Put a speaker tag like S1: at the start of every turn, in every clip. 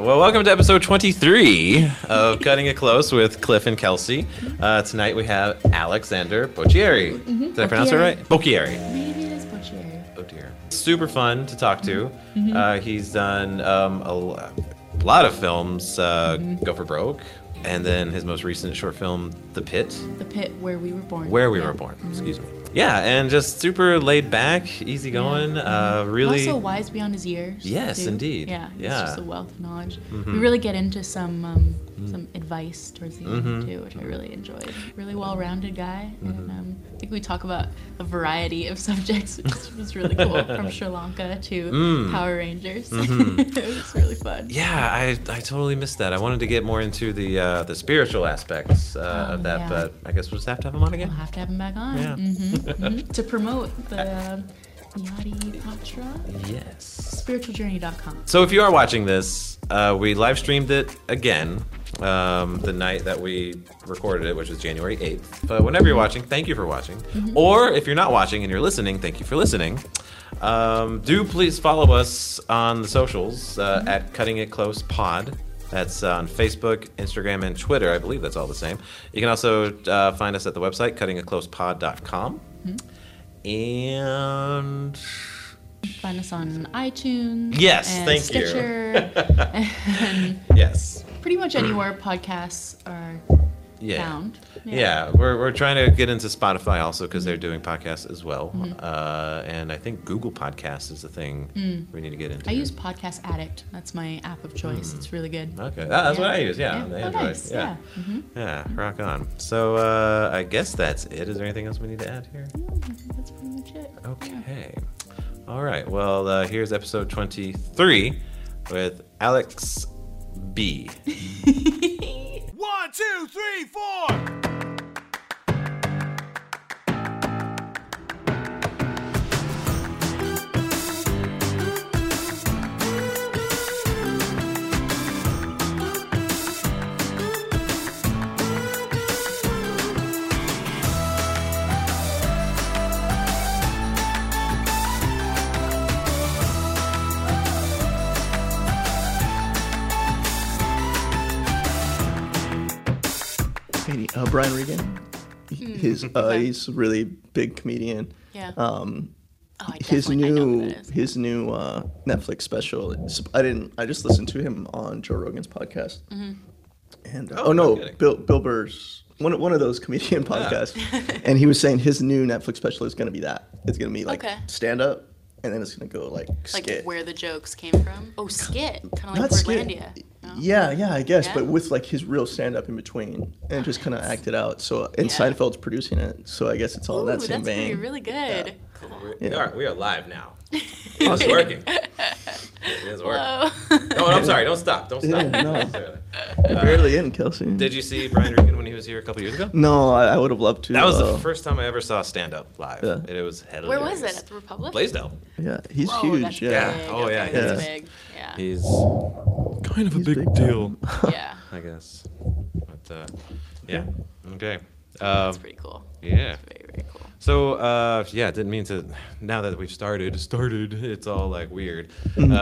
S1: well, welcome to episode 23 of Cutting It Close with Cliff and Kelsie. Uh, tonight we have Alexander Bocchieri. Did I pronounce it right? Bocchieri.
S2: Maybe it is Butcher.
S1: Oh dear. Super fun to talk to.
S2: Mm-hmm.
S1: Uh, he's done um, a l- lot of films. Uh,
S2: Mm-hmm.
S1: Go for Broke, and then his most recent short film, The Pit,
S2: The pit where we were born.
S1: where we
S2: Yeah.
S1: were born. Excuse me. Yeah, and just super laid back, easygoing. Uh, really.
S2: Also wise beyond his years.
S1: Yes,
S2: too.
S1: indeed.
S2: Yeah, it's
S1: Yeah.
S2: just a wealth of knowledge. We really get into some um, some advice towards the end too, which I really enjoyed. Really well-rounded guy, and um, I think we talk about a variety of subjects, which was really cool, from Sri Lanka to Power Rangers. it was really fun.
S1: Yeah, I, I totally missed that. I wanted to get more into the uh, the spiritual aspects uh,
S2: Oh,
S1: of that,
S2: yeah.
S1: but I guess we'll just have to have him on again.
S2: We'll have to have him back on
S1: Yeah.
S2: Mhm, mhm. to promote the um, Yadi Patra
S1: Yes.
S2: spiritualjourney.com.
S1: So if you are watching this, uh, we live streamed it again um, the night that we recorded it, which was January 8th. But whenever you're watching, thank you for watching. Or if you're not watching and you're listening, thank you for listening. Um, do please follow us on the socials uh, at Cutting It Close Pod. That's on Facebook, Instagram, and Twitter. I believe that's all the same. You can also uh, find us at the website, cuttingitclosepod.com. And
S2: Find us on iTunes.
S1: Yes, thank you.
S2: And
S1: yes.
S2: Pretty much anywhere podcasts are
S1: Yeah.
S2: found.
S1: Yeah, we're, we're trying to get into Spotify also because they're doing podcasts as well.
S2: Mm-hmm.
S1: Uh, and I think Google Podcasts is the thing we need to get into.
S2: Mm. I use Podcast Addict. That's my app of choice. It's really good.
S1: Okay, that- that's what I use. Yeah,
S2: Yeah. Oh, nice.
S1: Yeah.
S2: Yeah. Mhm.
S1: yeah, rock on. So uh, I guess that's it. Is there anything else we need to add here?
S2: That's pretty much it.
S1: Okay. All right. Well, uh, here's episode 23 with Alex B.
S3: One, two, three, four.
S4: Brian Regan. His uh, he's a really big comedian.
S2: Yeah.
S4: Um,
S2: oh, I
S4: his
S2: definitely- I
S4: new his new uh, Netflix special. I didn't. I just listened to him on Joe Rogan's podcast.
S2: Mm-hmm.
S4: And uh,
S1: Oh,
S4: oh,
S1: no
S4: no. Bill Bill Burr's one of- one of those comedian podcasts. and he was saying his new Netflix special is going to be that. It's going to be like
S2: Okay.
S4: stand up, and then it's going to go like skit.
S2: Like where the jokes came from. Oh, skit. Kind of like. Portlandia. No?
S4: Yeah, yeah, I guess,
S2: Yeah?
S4: but with like his real stand up in between, and just kind of act it out. So and
S2: Yeah.
S4: Seinfeld's producing it, so I guess it's all
S2: Ooh,
S4: in that same
S2: gonna be
S4: vein.
S2: really good.
S1: We,
S4: Yeah.
S1: are, we are live now. It's working. It is working.
S2: Whoa.
S1: No, I'm sorry. Don't stop. Don't stop.
S4: Yeah, no.
S1: Uh,
S4: Barely in, Kelsie.
S1: Did you see Brian Regan when he was here a couple years ago?
S4: No, I, I would have loved to.
S1: That was
S4: uh,
S1: the first time I ever saw stand up live.
S4: Yeah.
S1: And it was hilarious.
S2: Where was it? At the Republic?
S1: Blaisdell.
S4: Yeah, he's
S2: Whoa,
S4: huge.
S2: that's
S4: yeah.
S2: big.
S1: Oh, yeah,
S2: Okay,
S4: he
S2: big. Yeah.
S1: He's kind of a big,
S4: big
S1: deal,
S2: yeah.
S1: I guess. But uh, yeah. Okay.
S2: That's
S1: Um,
S2: pretty cool.
S1: yeah.
S2: Very, very cool.
S1: So uh, yeah, didn't mean to. Now that we've started, started, it's all like weird. Um,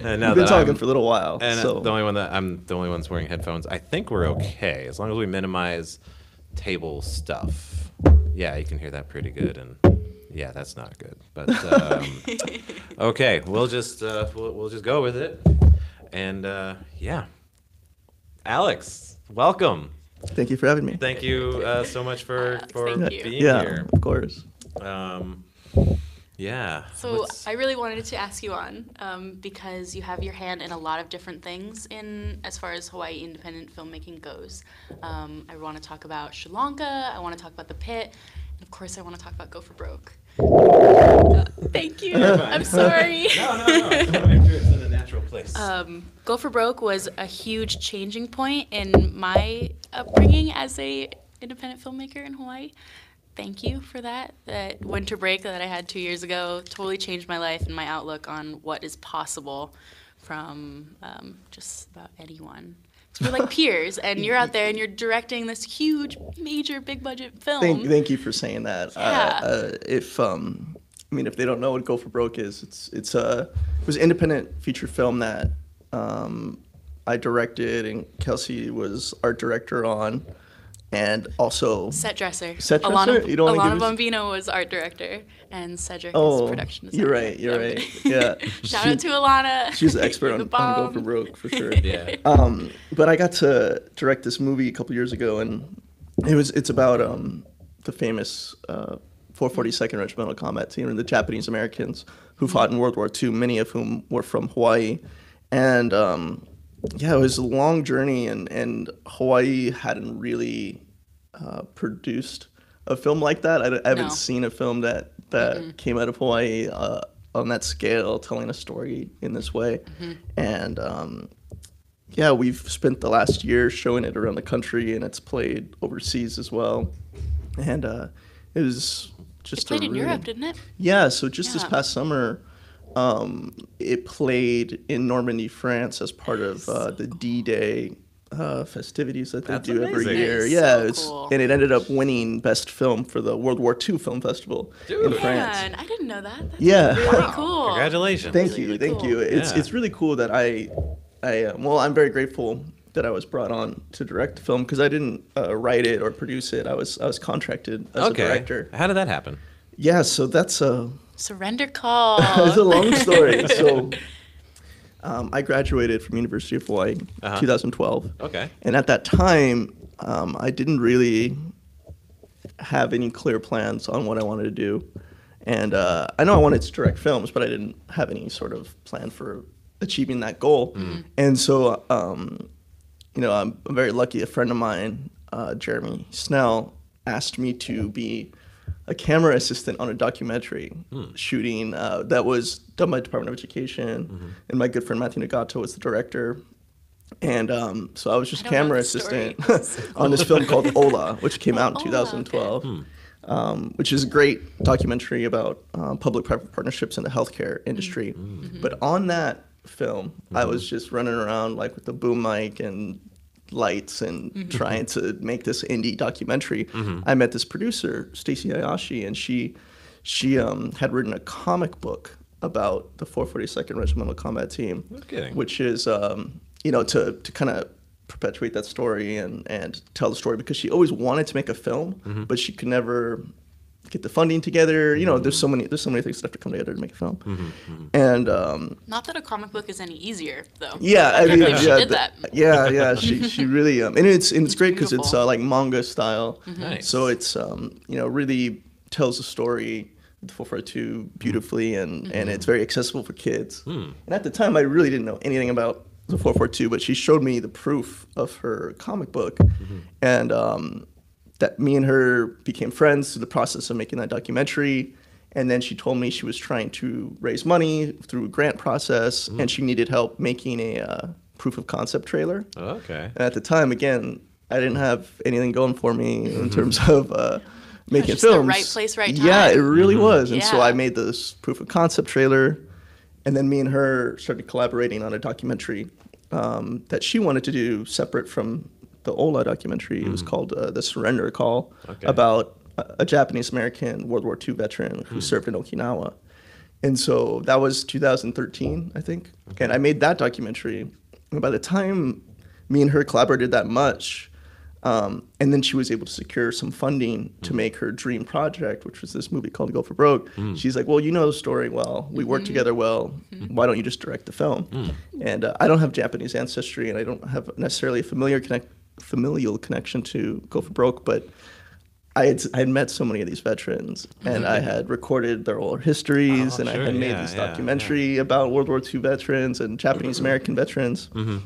S1: and now
S4: We've been talking
S1: I'm-
S4: for a little while.
S1: And
S4: so
S1: the only one that I'm the only one's wearing headphones. I think we're okay as long as we minimize table stuff. Yeah, you can hear that pretty good, and yeah, that's not good. But um, okay, we'll just uh, we'll, we'll just go with it. And uh, yeah, Alex, welcome.
S4: Thank you for having me.
S1: Thank you uh, so much for
S2: Alex,
S1: for
S2: thank you.
S1: being
S4: yeah,
S1: here.
S4: of course.
S1: Um, yeah.
S2: So
S1: what's-
S2: I really wanted to ask you on um, because you have your hand in a lot of different things in as far as Hawaii independent filmmaking goes. Um, I want to talk about Sri Lanka. I want to talk about the pit, and of course, I want to talk about Go for Broke. Uh, thank you. I'm sorry.
S1: no, no, no. I make sure it's in a natural place.
S2: Um, Go for Broke was a huge changing point in my upbringing as a independent filmmaker in Hawaii. Thank you for that. That winter break that I had two years ago totally changed my life and my outlook on what is possible from um, just about anyone. 'Cause we're like peers, and you're out there and you're directing this huge, major, big budget film.
S4: Thank, thank you for saying that.
S2: Yeah.
S4: Uh, uh, if um, I mean, if they don't know what Go for Broke is, it's it's a it was an independent feature film that um, I directed and Kelsie was art director on, and also
S2: Set dresser.
S4: Set
S2: Alana,
S4: dresser? You don't
S2: Alana Bombino was art director, and Cedric
S4: oh,
S2: is production designer.
S4: you're right, you're right, yeah.
S2: Shout
S4: She-
S2: out to Alana.
S4: She's the expert on, on Go for Broke for sure.
S1: Yeah.
S4: Um, but I got to direct this movie a couple years ago, and it was it's about um, the famous uh, 442nd Regimental Combat Team and the Japanese Americans who fought in World War II, many of whom were from Hawaii, and um, yeah, it was a long journey, and and Hawaii hadn't really uh, produced a film like that. I, I haven't
S2: No.
S4: seen a film that that came out of Hawaii uh, on that scale, telling a story in this way, and. Um, yeah, we've spent the last year showing it around the country, and it's played overseas as well. And uh, it was just
S2: Played
S4: a
S2: in
S4: really-
S2: Europe, didn't it?
S4: Yeah, so just this past summer, um, it played in Normandy, France, as part of uh, the D-Day uh, festivities that they
S1: That's
S4: do every year.
S2: That is
S4: yeah,
S2: so
S4: it's,
S2: cool.
S4: and it ended up winning best film for the World War II Film Festival in
S1: Dude.
S4: France.
S2: Man, I didn't know that. That's
S4: Yeah.
S2: really
S4: Wow.
S2: cool.
S1: Congratulations.
S4: Thank
S2: Really
S4: you, thank
S2: cool.
S4: you. It's
S1: Yeah.
S4: it's really cool that I, I uh, well, I'm very grateful that I was brought on to direct the film because I didn't uh, write it or produce it. I was I was contracted as
S1: Okay.
S4: a director.
S1: How did that happen?
S4: Yeah, so that's a
S2: Surrender call.
S4: it's a long story. so, um, I graduated from University of Hawaii,
S1: Uh-huh.
S4: 2012.
S1: Okay.
S4: And at that time, um, I didn't really have any clear plans on what I wanted to do. And uh, I know I wanted to direct films, but I didn't have any sort of plan for achieving that goal. And so, um, you know, I'm, I'm very lucky. A friend of mine, uh, Jeremy Snell, asked me to be a camera assistant on a documentary shooting uh, that was done by Department of Education, and my good friend Matthew Nagato was the director. And um, so I was just
S2: I
S4: camera assistant on this film called Ola, which came out in
S2: Ola,
S4: 2012, um, which is a great documentary about um, public-private partnerships in the healthcare industry. But on that film, I was just running around like with the boom mic and lights and trying to make this indie documentary. I met this producer, Stacey Hayashi, and she she um, had written a comic book about the 442nd Regimental Combat Team,
S1: No
S4: which is um, you know to to kind of perpetuate that story and and tell the story because she always wanted to make a film, but she could never get the funding together. You know, there's so many there's so many things that have to come together to make a film, and um,
S2: Not that a comic book is any easier, though.
S4: yeah, I mean,
S2: believe she
S4: yeah,
S2: did
S4: th-
S2: that.
S4: yeah, yeah. She she really um, and it's and it's great because it's uh, like manga style.
S1: Nice.
S4: So it's um, you know really tells the story the 442 beautifully and and it's very accessible for kids. And at the time, I really didn't know anything about the 442, but she showed me the proof of her comic book, and um, that me and her became friends through the process of making that documentary. And then she told me she was trying to raise money through a grant process, and she needed help making a uh, proof of concept trailer.
S1: Okay.
S4: And at the time, again, I didn't have anything going for me in terms of uh, making
S2: just the
S4: films.
S2: right place, right time.
S4: Yeah, it
S2: time.
S4: really was. And so I made this proof of concept trailer, and then me and her started collaborating on a documentary um, that she wanted to do separate from the Ola documentary. It was mm-hmm. called uh, The Surrender Call,
S1: Okay.
S4: about a, a Japanese American World War II veteran who hmm. served in Okinawa. And so that was 2013, I think. And I made that documentary. And by the time me and her collaborated that much, um, and then she was able to secure some funding to hmm. make her dream project, which was this movie called Go for Broke. She's like, "Well, you know the story well. We work hmm. together well. Why don't you just direct the film?" And uh, I don't have Japanese ancestry, and I don't have necessarily a familiar connect, familial connection to Go for Broke, but I had I had met so many of these veterans, and I had recorded their oral histories,
S1: Oh,
S4: and
S1: sure,
S4: I had made
S1: yeah,
S4: this
S1: yeah,
S4: documentary about World War II veterans and Japanese American veterans.
S1: Mm-hmm.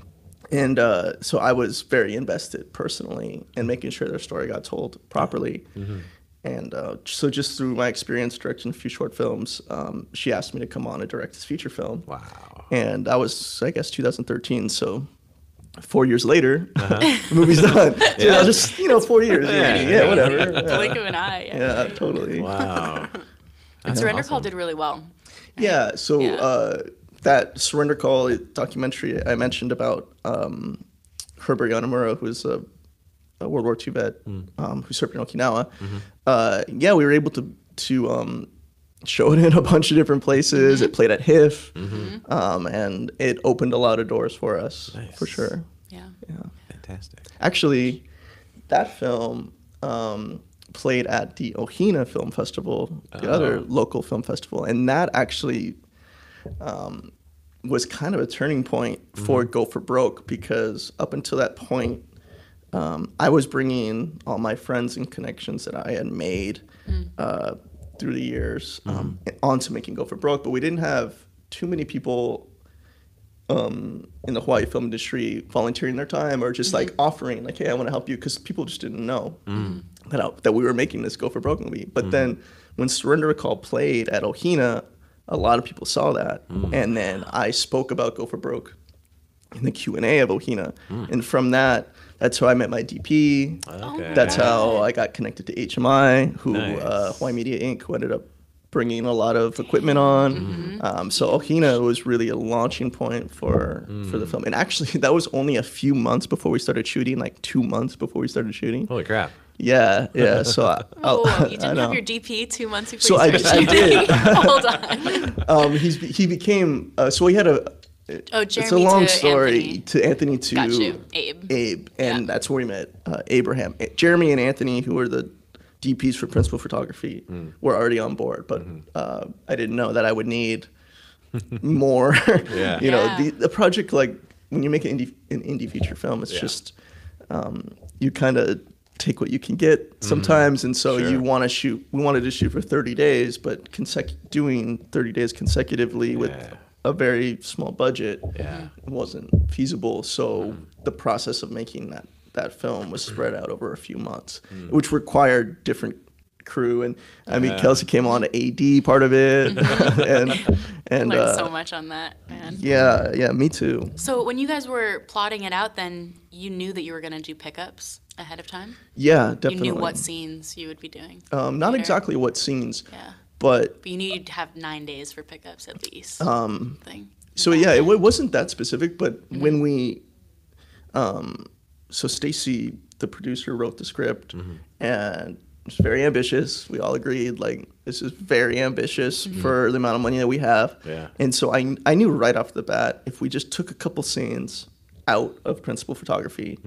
S4: And uh, so I was very invested personally in making sure their story got told properly.
S1: Mm-hmm.
S4: And uh, so, just through my experience directing a few short films, um, she asked me to come on and direct this feature film.
S1: Wow.
S4: And that was, I guess, 2013. So, four years later, the movie's done. So,
S1: Uh-huh. Yeah.
S4: just you know, four years.
S1: Yeah,
S4: Yeah,
S1: yeah.
S4: whatever. Yeah,
S2: Blink of an eye. Yeah.
S4: yeah totally.
S1: Wow.
S2: And Surrender Call did really well.
S4: Yeah. So
S2: Yeah.
S4: Uh, that surrender call documentary I mentioned about um, Herbert Yanamura, who's a, a World War II vet um, who served in Okinawa. Uh, yeah, we were able to to um, showed in a bunch of different places.
S2: Mm-hmm.
S4: It played at HIF, um, and it opened a lot of doors for us for sure.
S2: Yeah.
S1: Fantastic.
S4: Actually, that film um, played at the Ohina Film Festival, the other
S1: Oh.
S4: local film festival, and that actually um, was kind of a turning point for Go for Broke because up until that point, um, I was bringing all my friends and connections that I had made uh, through the years mm-hmm. um, onto making Go for Broke, but we didn't have too many people um, in the Hawaii film industry volunteering their time or just like mm-hmm. offering, like, hey, I want to help you, because people just didn't know mm-hmm. that, I, that we were making this Go for Broke movie. But then when Surrender Recall played at Ohina, a lot of people saw that, mm. and then I spoke about Go for Broke in the Q and A of Ohina, and from that, that's how I met my DP.
S1: Okay.
S4: That's how I got connected to HMI, who
S1: Nice.
S4: uh, Hawaii Media Inc., who ended up bringing a lot of equipment on.
S1: Mm-hmm.
S4: Um, so Ohina was really a launching point for for the
S1: Mm.
S4: film, and actually that was only a few months before we started shooting, like two months before we started shooting.
S1: Holy crap.
S4: Yeah, yeah. So I,
S2: Oh,
S4: I'll-
S2: you didn't
S4: know.
S2: have your DP two months before
S4: So
S2: you
S4: I- I did.
S2: Hold on.
S4: um, he's he became uh, so he had a.
S2: Oh,
S4: it's a long
S2: to
S4: story
S2: Anthony.
S4: to Anthony to
S2: Got you. Abe.
S4: Abe, and
S2: Yeah.
S4: that's where we met uh, Abraham. A- Jeremy and Anthony, who were the DPs for principal photography,
S1: Mm.
S4: were already on board, but
S1: Mm-hmm.
S4: uh, I didn't know that I would need more.
S1: Yeah.
S4: you know,
S2: Yeah.
S4: the, the project like when you make an indie an indie feature film, it's
S1: Yeah.
S4: just um, you kind of take what you can get sometimes, and so
S1: Mm-hmm. Sure.
S4: you want to shoot. We wanted to shoot for 30 days, but consec- doing 30 days consecutively with
S1: Yeah.
S4: A very small budget
S1: Yeah.
S4: wasn't feasible. So the process of making that that film was spread out over a few months, which required different crew. And I mean,
S1: Yeah.
S4: Kelsie came on to AD part of it, and and
S2: Learned
S4: uh,
S2: so much on that, man.
S4: yeah, yeah, me too.
S2: So when you guys were plotting it out, then you knew that you were gonna do pickups ahead of time.
S4: Yeah, definitely.
S2: You knew what scenes you would be doing.
S4: Um, not
S2: later?
S4: exactly what scenes,
S2: Yeah,
S4: but
S2: but you knew you'd have nine days for pickups at least.
S4: um,
S2: thing.
S4: so yeah, it, wa- wasn't that specific. But mm-hmm. when we, um, so Stacey, the producer, wrote the script, mm-hmm. and it's very ambitious. We all agreed like this is very ambitious mm-hmm. for the amount of money that we have.
S1: Yeah.
S4: And so I I knew right off the bat if we just took a couple scenes out of principal photography,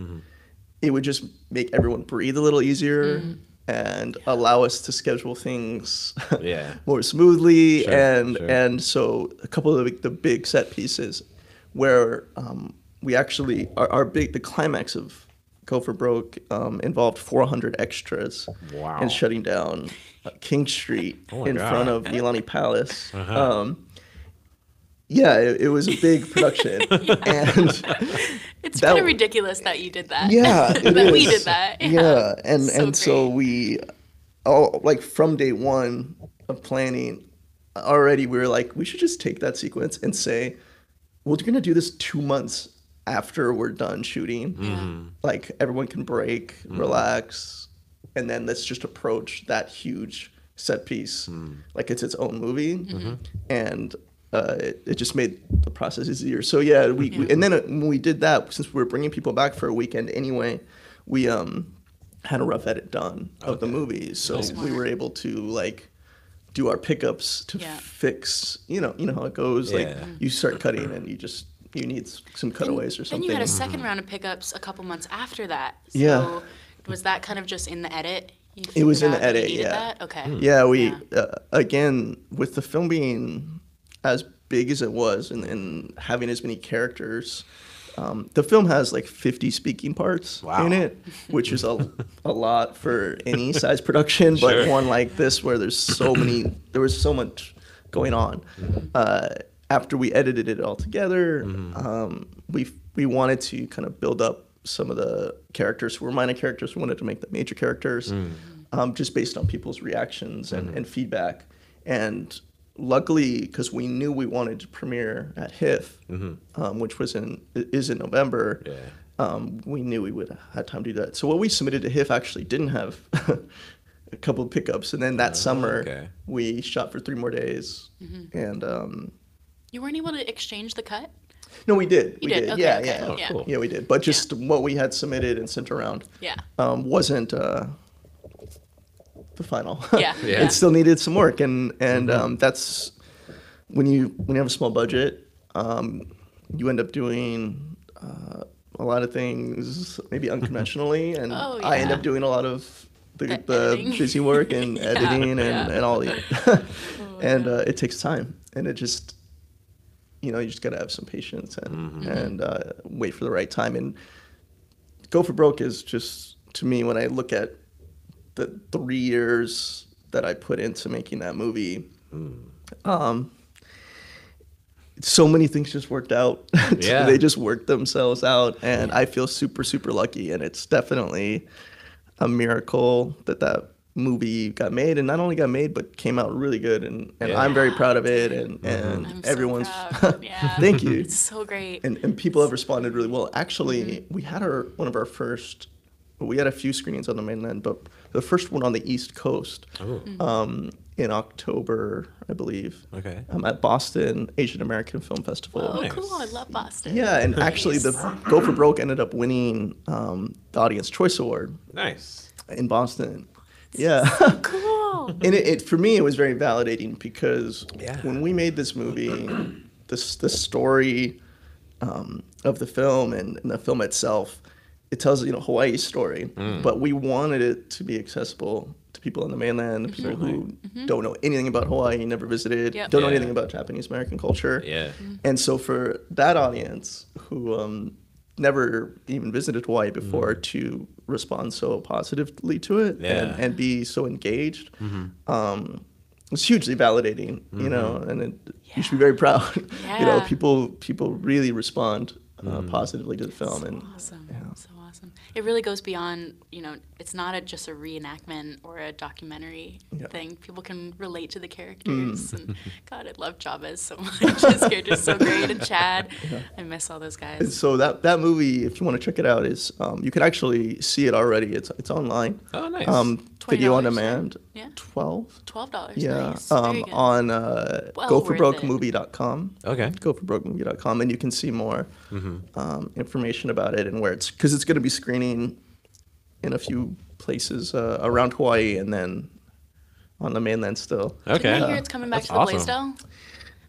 S4: it would just make everyone breathe a little easier. And allow us to schedule things
S1: Yeah.
S4: more smoothly,
S1: Sure,
S4: and
S1: sure.
S4: and so a couple of the, the big set pieces where um, we actually our, our big the climax of Go for Broke um, involved 400 extras
S1: Wow.
S4: and shutting down uh, King Street
S1: Oh
S4: in
S1: God.
S4: front of Iolani Palace.
S1: Uh-huh.
S4: Um, yeah, it, it was a big production, and
S2: It's
S4: that
S2: kind of ridiculous that you did that.
S4: yeah, it
S2: that we did that.
S4: Yeah, and
S2: So
S4: and so we, oh, like from day one of planning, already we were like, we should just take that sequence and say, well, we're gonna do this two months after we're done shooting.
S1: Mm-hmm.
S4: Like everyone can break, relax, and then let's just approach that huge set piece
S1: Mm.
S4: like it's its own movie,
S1: Mm-hmm.
S4: and. Uh, it, it just made the process easier. So yeah, we, we and then uh, when we did that, since we were bringing people back for a weekend anyway, we um had a rough edit done of the movie, so we were able to like do our pickups to
S2: Yeah.
S4: fix. You know, you know how it goes. Like
S1: Yeah.
S4: you start cutting and you just you need some cutaways or something.
S2: Then
S4: something.
S2: you had a 2nd round of pickups a couple months after that. So
S4: Yeah.
S2: Was that kind of just in the edit? You
S4: It was in the
S2: out that you
S4: edit, yeah.
S2: That? Okay.
S4: Yeah, we
S2: Yeah.
S4: Uh, again with the film being as big as it was and, and having as many characters. Um, the film has like 50 speaking parts
S1: Wow.
S4: in it, which is a, a lot for any size production, but one like this where there's so many, there was so much going on. Uh, after we edited it all together, um, we we wanted to kind of build up some of the characters who were minor characters. We wanted to make them major characters, um, just based on people's reactions and, and feedback. And luckily, because we knew we wanted to premiere at HIF, um, which was in is in November.
S1: Yeah.
S4: Um, we knew we would have had time to do that. So what we submitted to HIF actually didn't have a couple of pickups, and then that summer
S1: Oh, okay.
S4: we shot for three more days,
S2: Mm-hmm.
S4: and um,
S2: You weren't able to exchange the cut?
S4: no, we did.
S2: You
S4: we
S2: did? Okay,
S4: yeah,
S2: okay.
S4: yeah,
S2: Oh, Yeah.
S1: cool.
S4: yeah, we did. But just what we had submitted and sent around
S2: Yeah.
S4: um, wasn't uh, the final.
S2: Yeah. Yeah.
S4: it still needed some work, and and um, that's when you when you have a small budget, um, you end up doing uh, a lot of things maybe unconventionally, and
S2: Oh,
S4: I end up doing a lot of the,
S2: The
S4: the busy work and
S2: Yeah,
S4: editing and,
S2: yeah.
S4: and all the and uh, it takes time and it just you know you just gotta have some patience and
S2: Mm-hmm.
S4: and uh, wait for the right time and go for broke is just to me when I look at the three years that I put into making that movie. Hmm. Um, so many things just worked out.
S1: Yeah.
S4: they just worked themselves out, and I feel super super lucky. And it's definitely a miracle that that movie got made, and not only got made, but came out really good. And, and
S1: Yeah.
S4: I'm very proud of it. And mm-hmm. and
S2: I'm so
S4: everyone's
S2: proud. Yeah.
S4: thank you
S2: It's so great.
S4: and, and people have responded really well. Actually, mm-hmm. we had our one of our first. We had a few screenings on the mainland, but the first one on the East Coast
S1: Oh,
S4: um, in October, I believe.
S1: okay.
S4: Um, at Boston Asian American Film Festival.
S2: Oh,
S1: Nice.
S2: cool. I love Boston.
S4: Yeah, and actually, the Go for Broke ended up winning um, the Audience Choice Award
S1: Nice.
S4: in Boston. Yeah.
S2: Cool.
S4: and it, it for me it was very validating because
S1: Yeah.
S4: when we made this movie this the story um, of the film and, and the film itself it tells you know hawaii's story mm. but we wanted it to be accessible to people on the mainland people who mm-hmm. don't know anything about hawaii never visited
S2: Yep.
S4: don't know anything about japanese american culture
S1: Yeah. Mm-hmm.
S4: and so for that audience who um, never even visited Hawaii before mm. to respond so positively to it
S1: Yeah.
S4: and, and be so engaged, mm-hmm. um, it's hugely validating, you know, and it, you should be very proud. you know, people people really respond uh, mm. positively to the film, and
S2: Awesome.
S4: Yeah.
S2: So awesome. It really goes beyond, you know, it's not a, just a reenactment or a documentary
S4: Yeah.
S2: thing. People can relate to the characters. And God, I love Chavez so much. His character's so great. And Chad. I miss all those
S4: And
S2: guys.
S4: so that that movie, if you want to check it out, is um, you can actually see it already. It's it's online.
S1: Oh, nice.
S4: Um, video on demand.
S2: yeah?
S4: Twelve.
S2: $12.
S4: Yeah.
S2: Nice.
S4: Um, on uh,
S2: Well worth
S4: goforbrokemovie.com.
S1: okay.
S4: goforbrokemovie.com and you can see more
S1: Mm-hmm.
S4: um, information about it and where it's because it's going to be screening in a few places uh, around Hawaii and then on the mainland still.
S1: Okay.
S2: Didn't I hear it's coming back
S1: That's
S2: to the
S1: awesome.
S2: Blaisdell?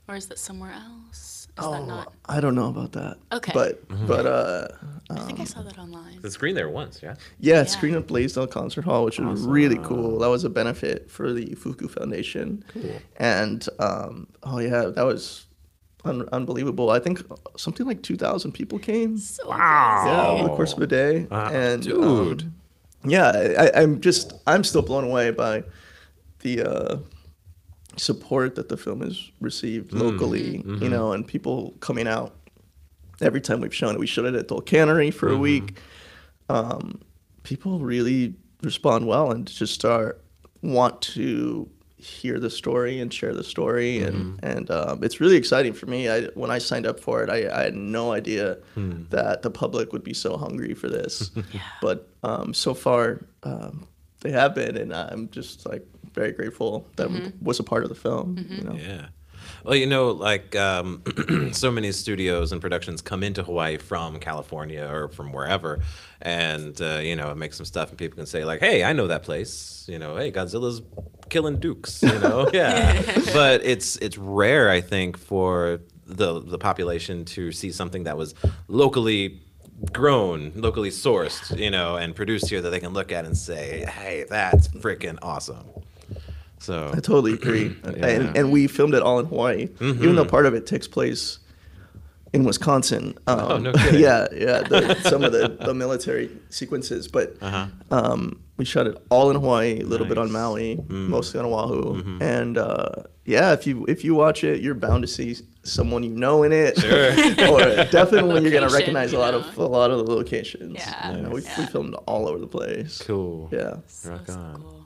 S2: Or is that somewhere else? Is that not?
S4: I don't know about that.
S2: Okay.
S4: But
S1: Mm-hmm.
S4: but uh,
S2: I think I saw that online.
S1: The screen there once, yeah.
S4: yeah, it's
S2: Yeah.
S4: screened at Blaisdell Concert Hall, which is really cool. That was a benefit for the Fuku Foundation.
S1: Cool.
S4: And um, oh yeah, that was un- unbelievable. I think something like 2,000 people came.
S2: So
S4: Yeah, over the
S1: Oh.
S4: course of a day.
S1: Wow.
S4: and
S1: Dude.
S4: um, yeah, I, I'm just I'm still blown away by the uh, support that the film has received locally. You know, and people coming out every time we've shown it. We showed it at Dole Cannery for a week. Um, people really respond well and just start want to hear the story and share the story and and um, it's really exciting for me. I when I signed up for it, I, I had no idea that the public would be so hungry for this, but um, so far um, they have been, and I'm just like very grateful that was a part of the film. You know,
S1: Yeah. Well, you know, like um, so many studios and productions come into Hawaii from California or from wherever, and uh, you know, make some stuff, and people can say like, "Hey, I know that place." You know, "Hey, Godzilla's killing dukes." You know, yeah. but it's it's rare, I think, for the the population to see something that was locally grown, locally sourced, you know, and produced here that they can look at and say, "Hey, that's freaking awesome." So
S4: I totally agree.
S1: Yeah. Mm-hmm.
S4: and, and we filmed it all in Hawaii, even though part of it takes place in Wisconsin. Um,
S1: Oh, no kidding.
S4: yeah, yeah. The, some of the, the military sequences, but
S1: Uh-huh.
S4: um, we shot it all in Hawaii, a little bit on
S1: Nice. Mm.
S4: Maui, mostly on Oahu,
S1: Mm-hmm.
S4: and uh, yeah. If you if you watch it, you're bound to see someone you know in it.
S1: Sure.
S4: or definitely you're gonna
S2: Location,
S4: recognize a lot
S2: know.
S4: of a lot of the locations.
S2: Yeah.
S4: You know, we, we filmed all over the place.
S1: cool.
S4: Yeah.
S2: So,
S1: Rock
S2: so cool.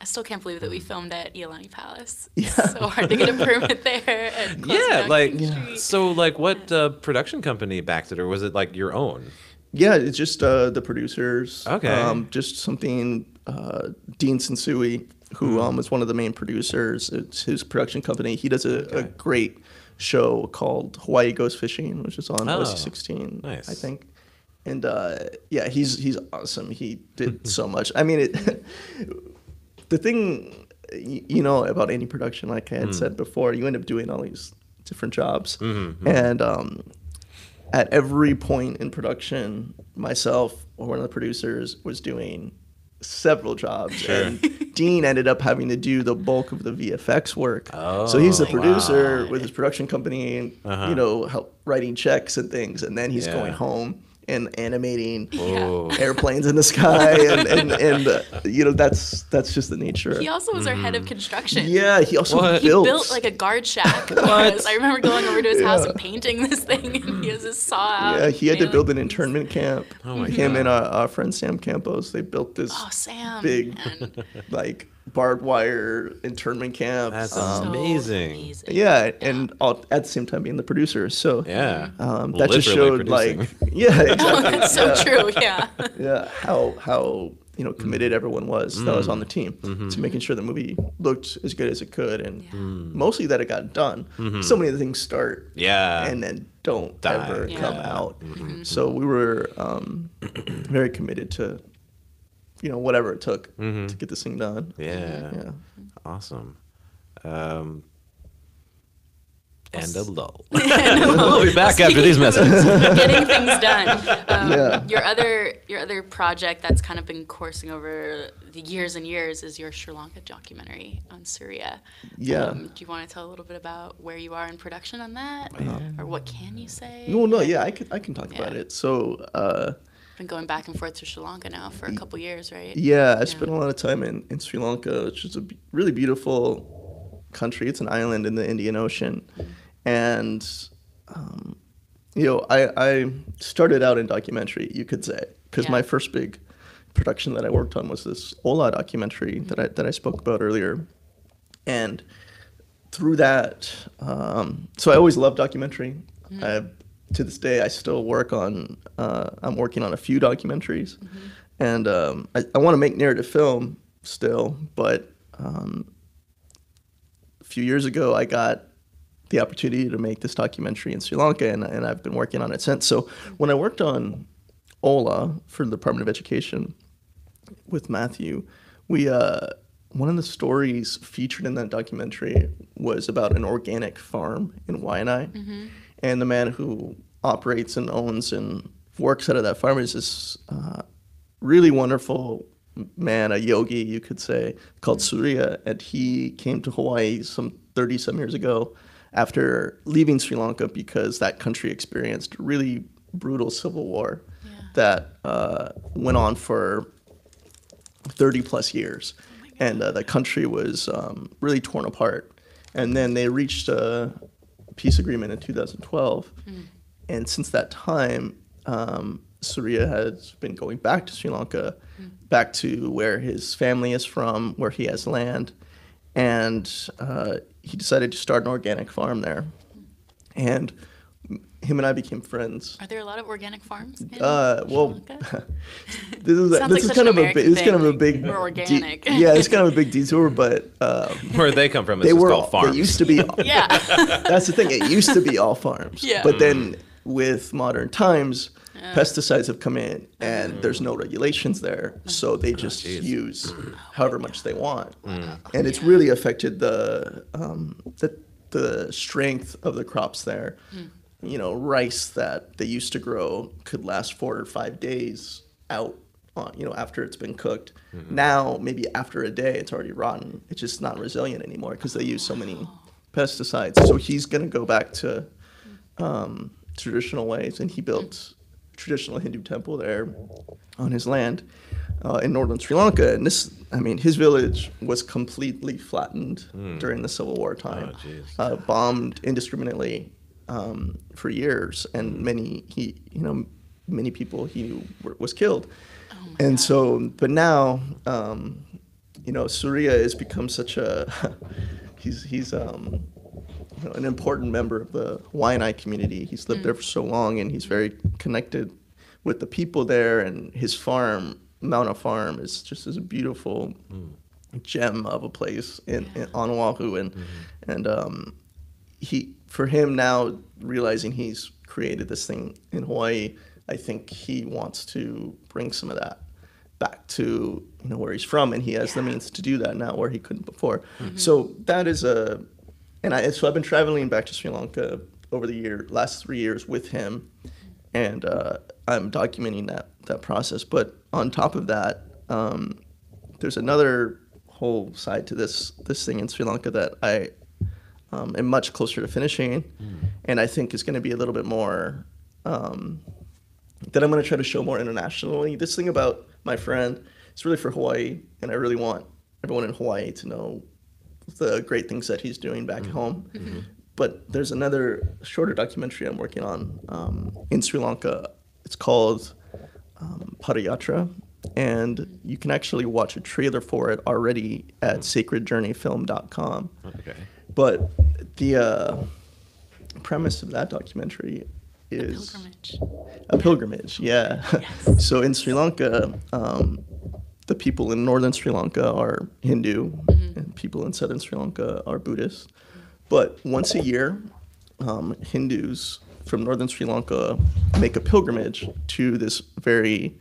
S2: I still can't believe that we filmed at Iolani Palace.
S4: Yeah.
S2: It's so hard to get a permit there. And
S1: Yeah, like
S2: King Street.
S1: so, like what uh, production company backed it, or was it like your own?
S4: Yeah, it's just uh, the producers.
S1: Okay.
S4: Um, just something. Uh, Dean Sensui, who
S1: Hmm.
S4: um, is one of the main producers, it's his production company. He does a, a great show called Hawaii Goes Fishing, which is on
S1: Oh,
S4: OC 16,
S1: nice.
S4: I think. And uh, yeah, he's he's awesome. He did so much. I mean, it. The thing, you know, about any production, like I had said before, you end up doing all these different jobs,
S1: Mm-hmm,
S4: and um, at every point in production, myself or one of the producers was doing several jobs, and Dean ended up having to do the bulk of the VFX work. Oh, so he's the
S1: Oh,
S4: producer with his production company, and
S1: Uh-huh.
S4: you know, help writing checks and things, and then he's
S1: Yeah.
S4: going home and animating
S1: Oh.
S4: airplanes in the sky and and, and uh, you know that's that's just the nature
S2: He also was our head of construction.
S4: yeah he also
S1: What?
S2: He
S4: built,
S2: built like a guard shack. Because I remember going over to his house and painting this thing, and he has this saw out.
S4: yeah he had to build an internment camp
S1: Oh my
S4: him
S1: God.
S4: and our, our friend sam campos they built this
S2: Oh, Sam.
S4: big
S2: man.
S4: like barbed wire internment camp
S1: That's
S2: So
S4: um,
S1: amazing.
S4: yeah and all, at the same time being the producer so
S1: Yeah.
S4: um, that just
S1: Literally
S4: showed like yeah exactly
S2: That's so true. Yeah.
S4: yeah how how you know committed everyone was that was on
S1: Mm.
S4: the team
S1: Mm-hmm.
S4: to making sure the movie looked as good as it could and
S1: Mm.
S4: mostly that it got done so many of the things start
S1: Mm-hmm. Yeah.
S4: and then don't
S1: Die.
S4: ever
S2: Yeah.
S4: come
S1: Yeah.
S4: out so we were um, very committed to you know whatever it took to get this thing done
S1: Mm-hmm. yeah.
S4: yeah
S1: Awesome. Um, and a lull. we'll be back after these messages.
S2: Getting things done. Um,
S4: Yeah.
S2: Your other your other project that's kind of been coursing over the years and years is your Sri Lanka documentary on Surya.
S4: Yeah.
S2: Um, do you want to tell a little bit about where you are in production on that, or what can you say?
S4: no no yeah i can i can talk about it so uh
S2: Been going back and forth to Sri Lanka now for a couple years, right?
S4: Yeah, I
S2: Yeah.
S4: spent a lot of time in, in Sri Lanka, which is a really beautiful country. It's an island in the Indian Ocean. And, um, you know, I, I started out in documentary, you could say, because
S2: Yeah.
S4: my first big production that I worked on was this Ola documentary that I, that I spoke about earlier. And through that, um, so I always loved documentary. I, to this day, I still work on. Uh, I'm working on a few documentaries, and um, I, I want to make narrative film still. But um, a few years ago, I got the opportunity to make this documentary in Sri Lanka, and, and I've been working on it since. So when I worked on Ola for the Department of Education with Matthew, we uh, one of the stories featured in that documentary was about an organic farm in Waianae, and the man who operates and owns and works out of that farm is this uh, really wonderful man, a yogi, you could say, called Surya, and he came to Hawaii some 30 some years ago after leaving Sri Lanka because that country experienced a really brutal civil war that uh, went on for 30 plus years. and uh, the country was um, really torn apart. And then they reached a peace agreement in 2012. And since that time, um, Surya has been going back to Sri Lanka, back to where his family is from, where he has land. And uh, he decided to start an organic farm there. And him and I became friends.
S2: Are there a lot of organic farms? in
S4: Uh, well, this is
S2: Sounds
S4: this
S2: like
S4: is kind
S2: an
S4: of a
S2: American
S4: big, it's kind of a big
S2: we're
S4: de- yeah, it's kind of a big detour, but um,
S1: Where they come from, it's
S4: they
S1: just
S4: were all,
S1: farms.
S4: they used to be
S2: yeah.
S4: that's the thing. It used to be all farms.
S2: Yeah.
S4: But then with modern times, pesticides have come in and there's no regulations there. So they just
S1: jeez.
S4: use however much they want. And it's really affected the, um, the, the strength of the crops there. You know, rice that they used to grow could last four or five days out on, you know, after it's been cooked. Now, maybe after a day, it's already rotten. It's just not resilient anymore because they use so many pesticides. So he's going to go back to um, traditional ways, and he built a traditional Hindu temple there on his land uh, in northern Sri Lanka. And this, I mean, his village was completely flattened during the Civil War time,
S1: Oh,
S4: uh, bombed indiscriminately um, for years, and many he, you know, many people he knew were, was killed. and so, but now, um, you know, Surya has become such a he's he's um, you know, an important member of the Waianae community. He's lived there for so long, and he's very connected with the people there. And his farm, Mauna Farm, is just as a beautiful gem of a place in, in on Oahu, and and um, he for him now realizing he's created this thing in Hawaii, I think he wants to bring some of that back to you know where he's from, and he has the means to do that now where he couldn't before. So that is a, and I so I've been traveling back to Sri Lanka over the year last three years with him, and uh, I'm documenting that that process. But on top of that, um, there's another whole side to this this thing in Sri Lanka that I um, am much closer to finishing, and I think is going to be a little bit more um, that I'm going to try to show more internationally. This thing about my friend, it's really for Hawaii, and I really want everyone in Hawaii to know the great things that he's doing back home. But there's another shorter documentary I'm working on um, in Sri Lanka. It's called um, Padayatra, and you can actually watch a trailer for it already at sacredjourneyfilm.com.
S1: Okay.
S4: But the uh, premise of that documentary is a
S2: Pilgrimage.
S4: a pilgrimage. Yeah. Yes. so in Sri Lanka, um, the people in northern Sri Lanka are Hindu, and people in southern Sri Lanka are Buddhist. But once a year, um, Hindus from northern Sri Lanka make a pilgrimage to this very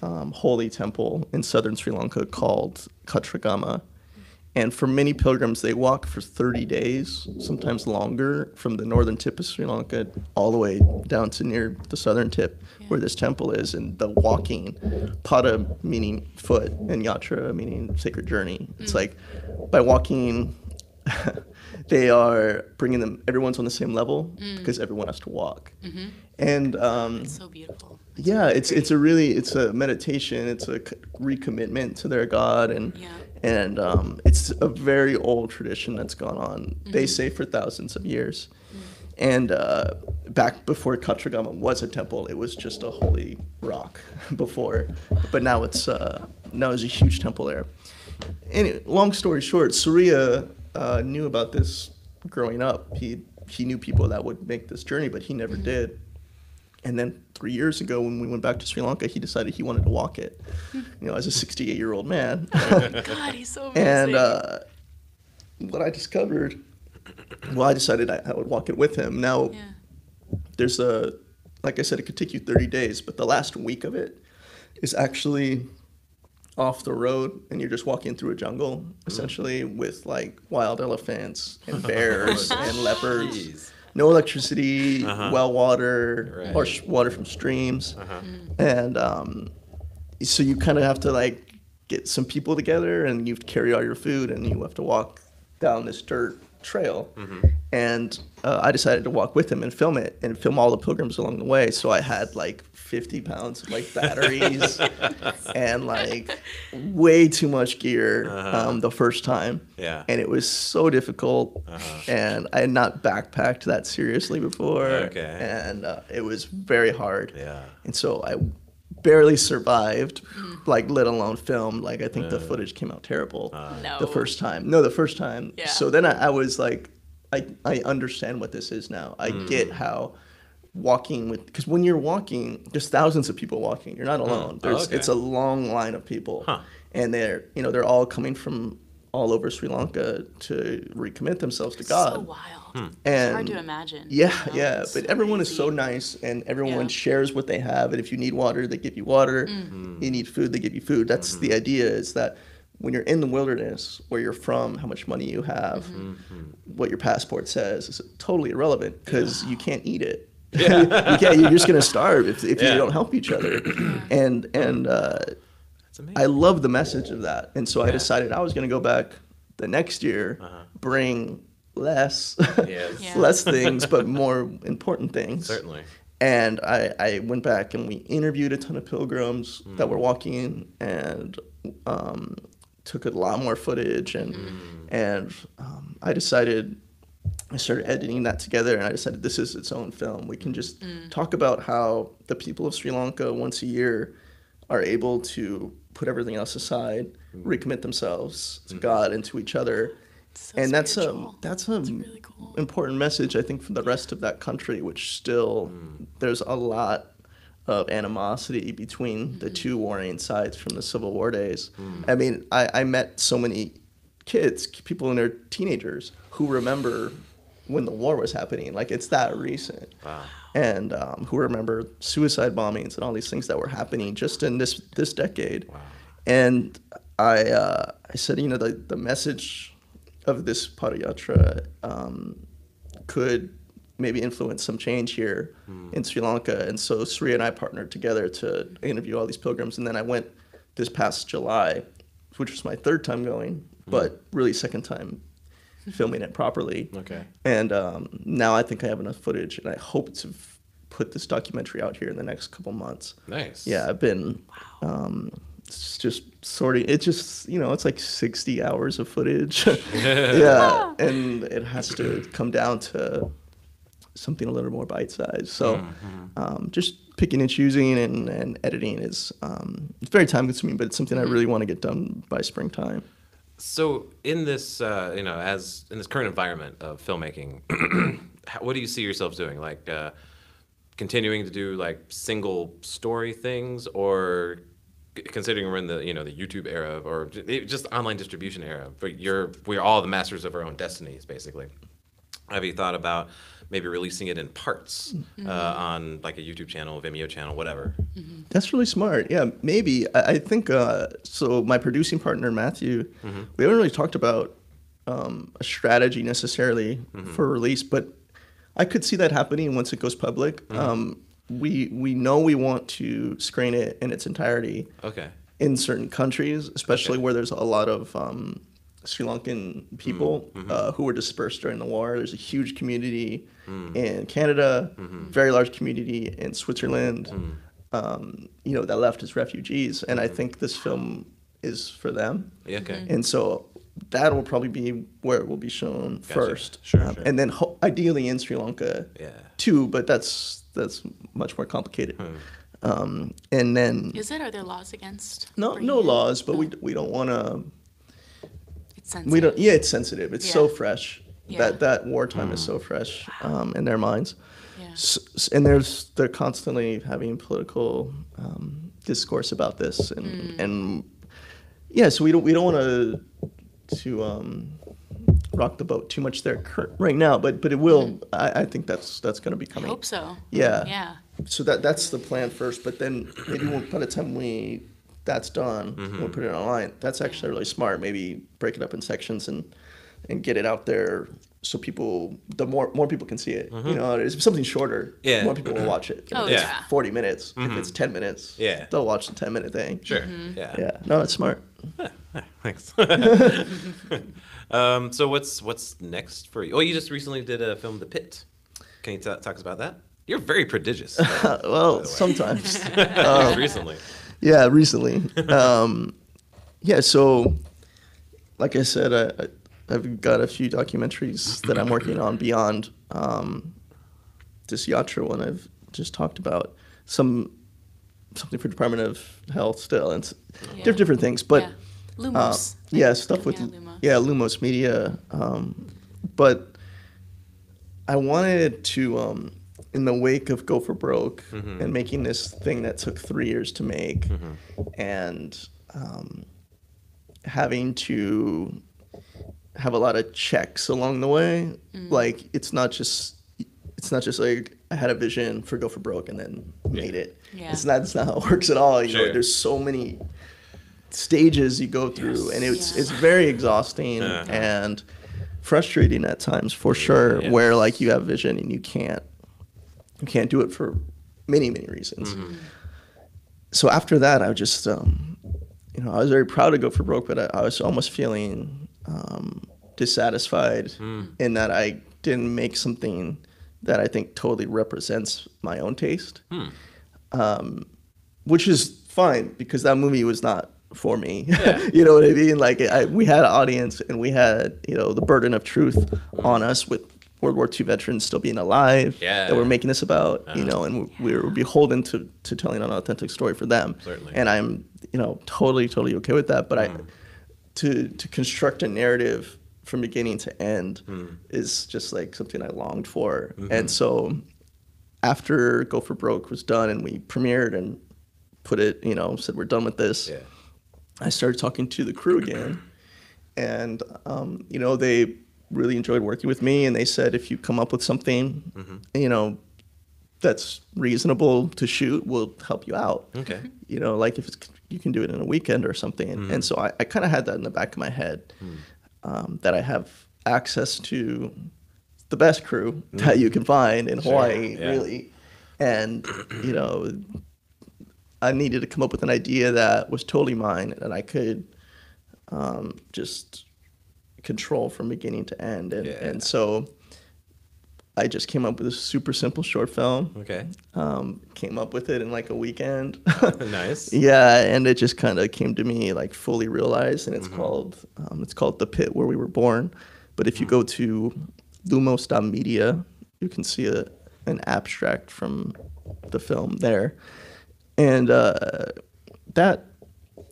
S4: um, holy temple in southern Sri Lanka called Kataragama. And for many pilgrims, they walk for 30 days, sometimes longer, from the northern tip of Sri Lanka all the way down to near the southern tip where this temple is. And the walking, pada meaning foot, and yatra meaning sacred journey. It's like by walking, they are bringing them, everyone's on the same level because everyone has to walk. And um,
S2: So beautiful.
S4: yeah, it's it's a really it's a meditation. It's a recommitment to their God, and
S2: Yeah.
S4: And um, it's a very old tradition that's gone on. They say for thousands of years, and uh, back before Kataragama was a temple, it was just a holy rock before, but now it's uh, now there's a huge temple there. Anyway, long story short, Surya uh, knew about this growing up. He he knew people that would make this journey, but he never did. And then three years ago, when we went back to Sri Lanka, he decided he wanted to walk it. You know, as a 68 year old man.
S2: God, he's so amazing.
S4: and uh, what I discovered, well, I decided I, I would walk it with him. Now,
S2: yeah.
S4: there's a, like I said, it could take you 30 days, but the last week of it is actually off the road and you're just walking through a jungle essentially with like wild elephants and bears and leopards
S1: Jeez.
S4: No electricity
S1: Uh-huh.
S4: well water
S1: Right.
S4: or sh- water from streams
S1: Uh-huh.
S4: and um, so you kind of have to like get some people together and you carry all your food and you have to walk down this dirt trail
S1: Mm-hmm.
S4: and uh, i decided to walk with him and film it and film all the pilgrims along the way so i had like 50 pounds of like batteries and like way too much gear um, the first time
S1: Uh-huh. Yeah.
S4: and it was so difficult
S1: Uh-huh.
S4: and i had not backpacked that seriously before
S1: Okay.
S4: and uh, it was very hard
S1: Yeah.
S4: and so I barely survived, like let alone filmed. Like I think the footage came out terrible uh,
S2: No.
S4: the first time. No, the first time.
S2: Yeah.
S4: So then I, I was like, I I understand what this is now. I mm. get how walking with because when you're walking, there's thousands of people walking. You're not mm. alone. There's oh,
S1: okay.
S4: it's a long line of people,
S1: Huh.
S4: and they're you know they're all coming from all over Sri Lanka to recommit themselves to God.
S2: So wild.
S4: And
S2: it's hard to imagine.
S4: Yeah,
S2: you know?
S4: yeah.
S2: It's
S4: But
S2: so
S4: everyone is so nice, and everyone
S2: Yeah.
S4: shares what they have. And if you need water, they give you water.
S2: Mm.
S4: You need food, they give you food. That's the idea. Is that when you're in the wilderness, where you're from, how much money you have,
S2: Mm-hmm.
S4: what your passport says, is totally irrelevant because you can't eat it. you can't, you're just gonna starve if, if
S1: Yeah.
S4: you don't help each other. and and uh,
S1: That's.
S4: I love the message of that, and so I decided I was gonna go back the next year,
S1: Uh-huh.
S4: bring less,
S1: Yes.
S2: Yeah.
S4: less things, but more important things.
S1: Certainly.
S4: And I, I went back and we interviewed a ton of pilgrims hmm. that were walking and um, took a lot more footage and hmm. and um, I decided I started editing that together and I decided this is its own film. We can just hmm. talk about how the people of Sri Lanka once a year are able to put everything else aside, recommit themselves to God and to each other.
S2: So
S4: and that's a that's a
S2: really cool.
S4: important message I think for the rest of that country, which still there's a lot of animosity between the two warring sides from the Civil War days. I mean, I, I met so many kids, people in their teenagers, who remember when the war was happening. Like it's that recent.
S1: Wow.
S4: And um, who remember suicide bombings and all these things that were happening just in this this decade.
S1: Wow.
S4: And I uh, I said, you know, the the message of this Padayatra um, could maybe influence some change here in Sri Lanka. And so Sri and I partnered together to interview all these pilgrims. And then I went this past July, which was my third time going, but really second time filming it properly.
S1: Okay.
S4: And um, now I think I have enough footage, and I hope to f- put this documentary out here in the next couple months.
S1: Nice.
S4: Yeah, I've been um, it's just sorting. It just you know it's like sixty hours of footage. yeah, and it has to come down to something a little more bite sized. So
S1: Mm-hmm.
S4: um, just picking and choosing and, and editing is um, it's very time consuming, but it's something I really want to get done by springtime.
S1: So in this, uh, you know, as in this current environment of filmmaking, what do you see yourselves doing? Like uh, continuing to do like single story things, or c- considering we're in the you know the YouTube era or just online distribution era, but you're we're all the masters of our own destinies, basically. Have you thought about maybe releasing it in parts uh, on like a YouTube channel, Vimeo channel, whatever?
S4: That's really smart. Yeah, maybe. I, I think uh, so. My producing partner Matthew, we haven't really talked about um, a strategy necessarily for release, but I could see that happening once it goes public. Um, we we know we want to screen it in its entirety
S1: Okay.
S4: in certain countries, especially
S1: Okay.
S4: where there's a lot of um, Sri Lankan people uh, who were dispersed during the war. There's a huge community in Canada, very large community in Switzerland. Um, you know that left as refugees, and I think this film is for them.
S1: Yeah, okay.
S4: And so that will probably be where it will be shown
S1: Gotcha.
S4: first,
S1: Sure,
S4: Um,
S1: sure.
S4: and then ho- ideally in Sri Lanka
S1: Yeah.
S4: too. But that's that's much more complicated.
S1: Hmm.
S4: Um, and then
S2: Is it? Are there laws against?
S4: no, no
S2: it?
S4: laws, but we
S2: No.
S4: we don't want to.
S2: It's sensitive.
S4: We don't. Yeah, it's sensitive. It's so fresh.
S2: Yeah.
S4: That that wartime is so fresh um, in their minds.
S2: Yeah.
S4: S- s- and there's they're constantly having political um, discourse about this, and
S2: Mm.
S4: and yeah, so we don't we don't want to to um, rock the boat too much there right now, but but it will. I, I think that's that's going to be
S2: Mm. I hope so.
S4: Yeah.
S2: Yeah.
S4: So that that's the plan first, but then maybe when, by the time we that's done,
S1: Mm-hmm.
S4: we'll put it online. That's actually really smart. Maybe break it up in sections and and get it out there so people the more more people can see it. You know, it's something shorter.
S1: Mm-hmm. Yeah.
S4: more people will watch it.
S2: Oh,
S4: it's
S2: yeah.
S4: forty minutes. If it's ten minutes,
S1: Yeah.
S4: they'll watch the ten minute thing.
S1: Sure.
S2: Mm-hmm.
S1: Yeah.
S4: Yeah, no, it's smart.
S1: Thanks. um, so what's what's next for you? Oh, you just recently did a film, The Pit. Can you t- talk us about that? You're very prodigious. uh,
S4: well, sometimes.
S1: just recently.
S4: Yeah, recently. um, yeah, so like I said, I, I, I've got a few documentaries that I'm working on beyond um, this Yatra one I've just talked about. Some something for Department of Health still, and
S2: Yeah.
S4: diff- different things. But
S2: yeah.
S4: uh, yeah, stuff with
S2: Yeah, Lumos.
S4: Yeah Lumos Media. Um, but I wanted to, um, in the wake of Go for Broke
S1: Mm-hmm.
S4: and making this thing that took three years to make, and um, having to have a lot of checks along the way.
S2: Mm.
S4: Like it's not just it's not just like I had a vision for Go for Broke and then made it.
S2: Yeah.
S4: It's not. It's not how it works at all. You
S1: Sure.
S4: know, there's so many stages you go through, and it's
S2: Yeah.
S4: it's very exhausting
S1: Uh-huh.
S4: and frustrating at times for sure.
S1: Yeah.
S4: Where like you have vision and you can't you can't do it for many many reasons.
S1: Mm-hmm.
S4: So after that, I was just um, you know I was very proud to go for broke, but I, I was almost feeling um, dissatisfied in that I didn't make something that I think totally represents my own taste um, which is fine because that movie was not for me. you know what I mean? Like I, we had an audience and we had you know the burden of truth on us with World War II veterans still being alive
S1: Yeah.
S4: that we're making this about. You uh-huh. know, and we, we were beholden to to telling an authentic story for them.
S1: Certainly.
S4: And I'm you know totally totally okay with that. But I mm-hmm. to to construct a narrative from beginning to end mm-hmm. is just like something I longed for. Mm-hmm. And so after Go for Broke was done and we premiered and put it, you know, said we're done with this,
S1: Yeah.
S4: I started talking to the crew again, and um, you know they really enjoyed working with me, and they said if you come up with something, you know, that's reasonable to shoot, we'll help you out.
S1: Okay.
S4: You know, like if it's, you can do it in a weekend or something. And so I, I kind of had that in the back of my head um, that I have access to the best crew that you can find in Hawaii,
S1: yeah.
S4: really. And, you know, I needed to come up with an idea that was totally mine and I could um, just control from beginning to end. And,
S1: Yeah.
S4: and so I just came up with a super simple short film.
S1: Okay.
S4: Um, came up with it in like a weekend.
S1: Nice.
S4: yeah, and it just kind of came to me like fully realized, and it's called um, it's called the pit where we were born. But if you go to lumos.media, you can see a, an abstract from the film there, and uh, that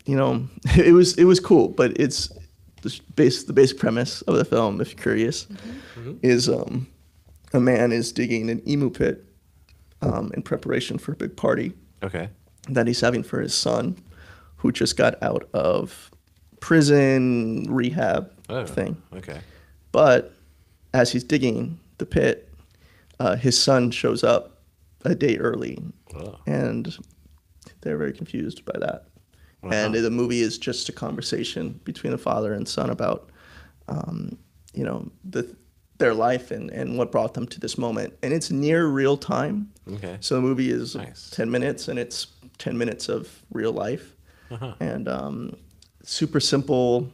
S4: you know it was it was cool, but it's the base the basic premise of the film. If you're curious, is um, a man is digging an imu pit um, in preparation for a big party
S1: Okay.
S4: that he's having for his son, who just got out of prison rehab
S1: Oh.
S4: thing.
S1: Okay.
S4: But as he's digging the pit, uh, his son shows up a day early,
S1: Oh.
S4: and they're very confused by that. And the movie is just a conversation between a father and son about, um, you know, the their life and, and what brought them to this moment. And it's near real time.
S1: Okay.
S4: So the movie is
S1: Nice.
S4: 10 minutes and it's 10 minutes of real life. And um, super simple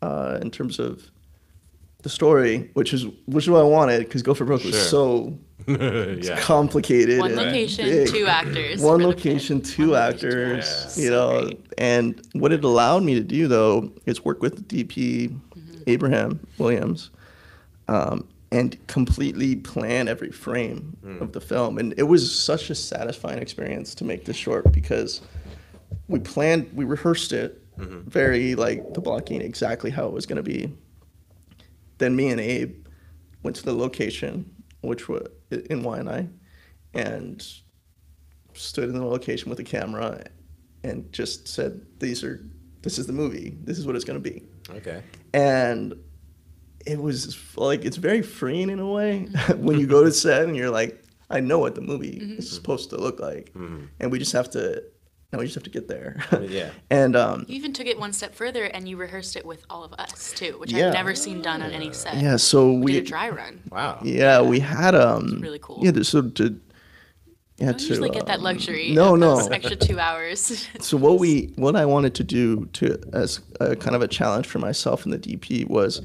S4: uh, in terms of the story, which is which is what I wanted because Go for Broke was so
S1: yeah.
S4: complicated.
S2: One location,
S4: big.
S2: two actors.
S4: One
S2: for the pit.
S4: location, two
S2: One
S4: actors.
S1: Yes.
S4: You know,
S2: great.
S4: and what it allowed me to do though is work with DP
S2: Mm-hmm.
S4: Abraham Williams, um, and completely plan every frame of the film. And it was such a satisfying experience to make this short because we planned, we rehearsed it very like the blocking exactly how it was going to be. Then me and Abe went to the location, which was in Waianae, and stood in the location with a camera and just said, "These are, this is the movie. This is what it's going to be."
S1: Okay.
S4: and it was like it's very freeing in a way mm-hmm. when you go to set and you're like i know what the movie mm-hmm. is supposed to look like mm-hmm. and we just have to now we just have to get there
S1: Yeah.
S4: and um
S2: You even took it one step further and you rehearsed it with all of us too, which
S4: Yeah.
S2: I've never seen done on any set.
S4: yeah so
S2: We
S4: we
S2: did a dry run.
S1: Wow.
S4: yeah we had um
S2: really cool.
S4: yeah so to yeah
S2: don't
S4: to
S2: usually get that
S4: um,
S2: luxury.
S4: no
S2: of
S4: no
S2: those extra two hours.
S4: so what we what I wanted to do to as a kind of a challenge for myself and the DP was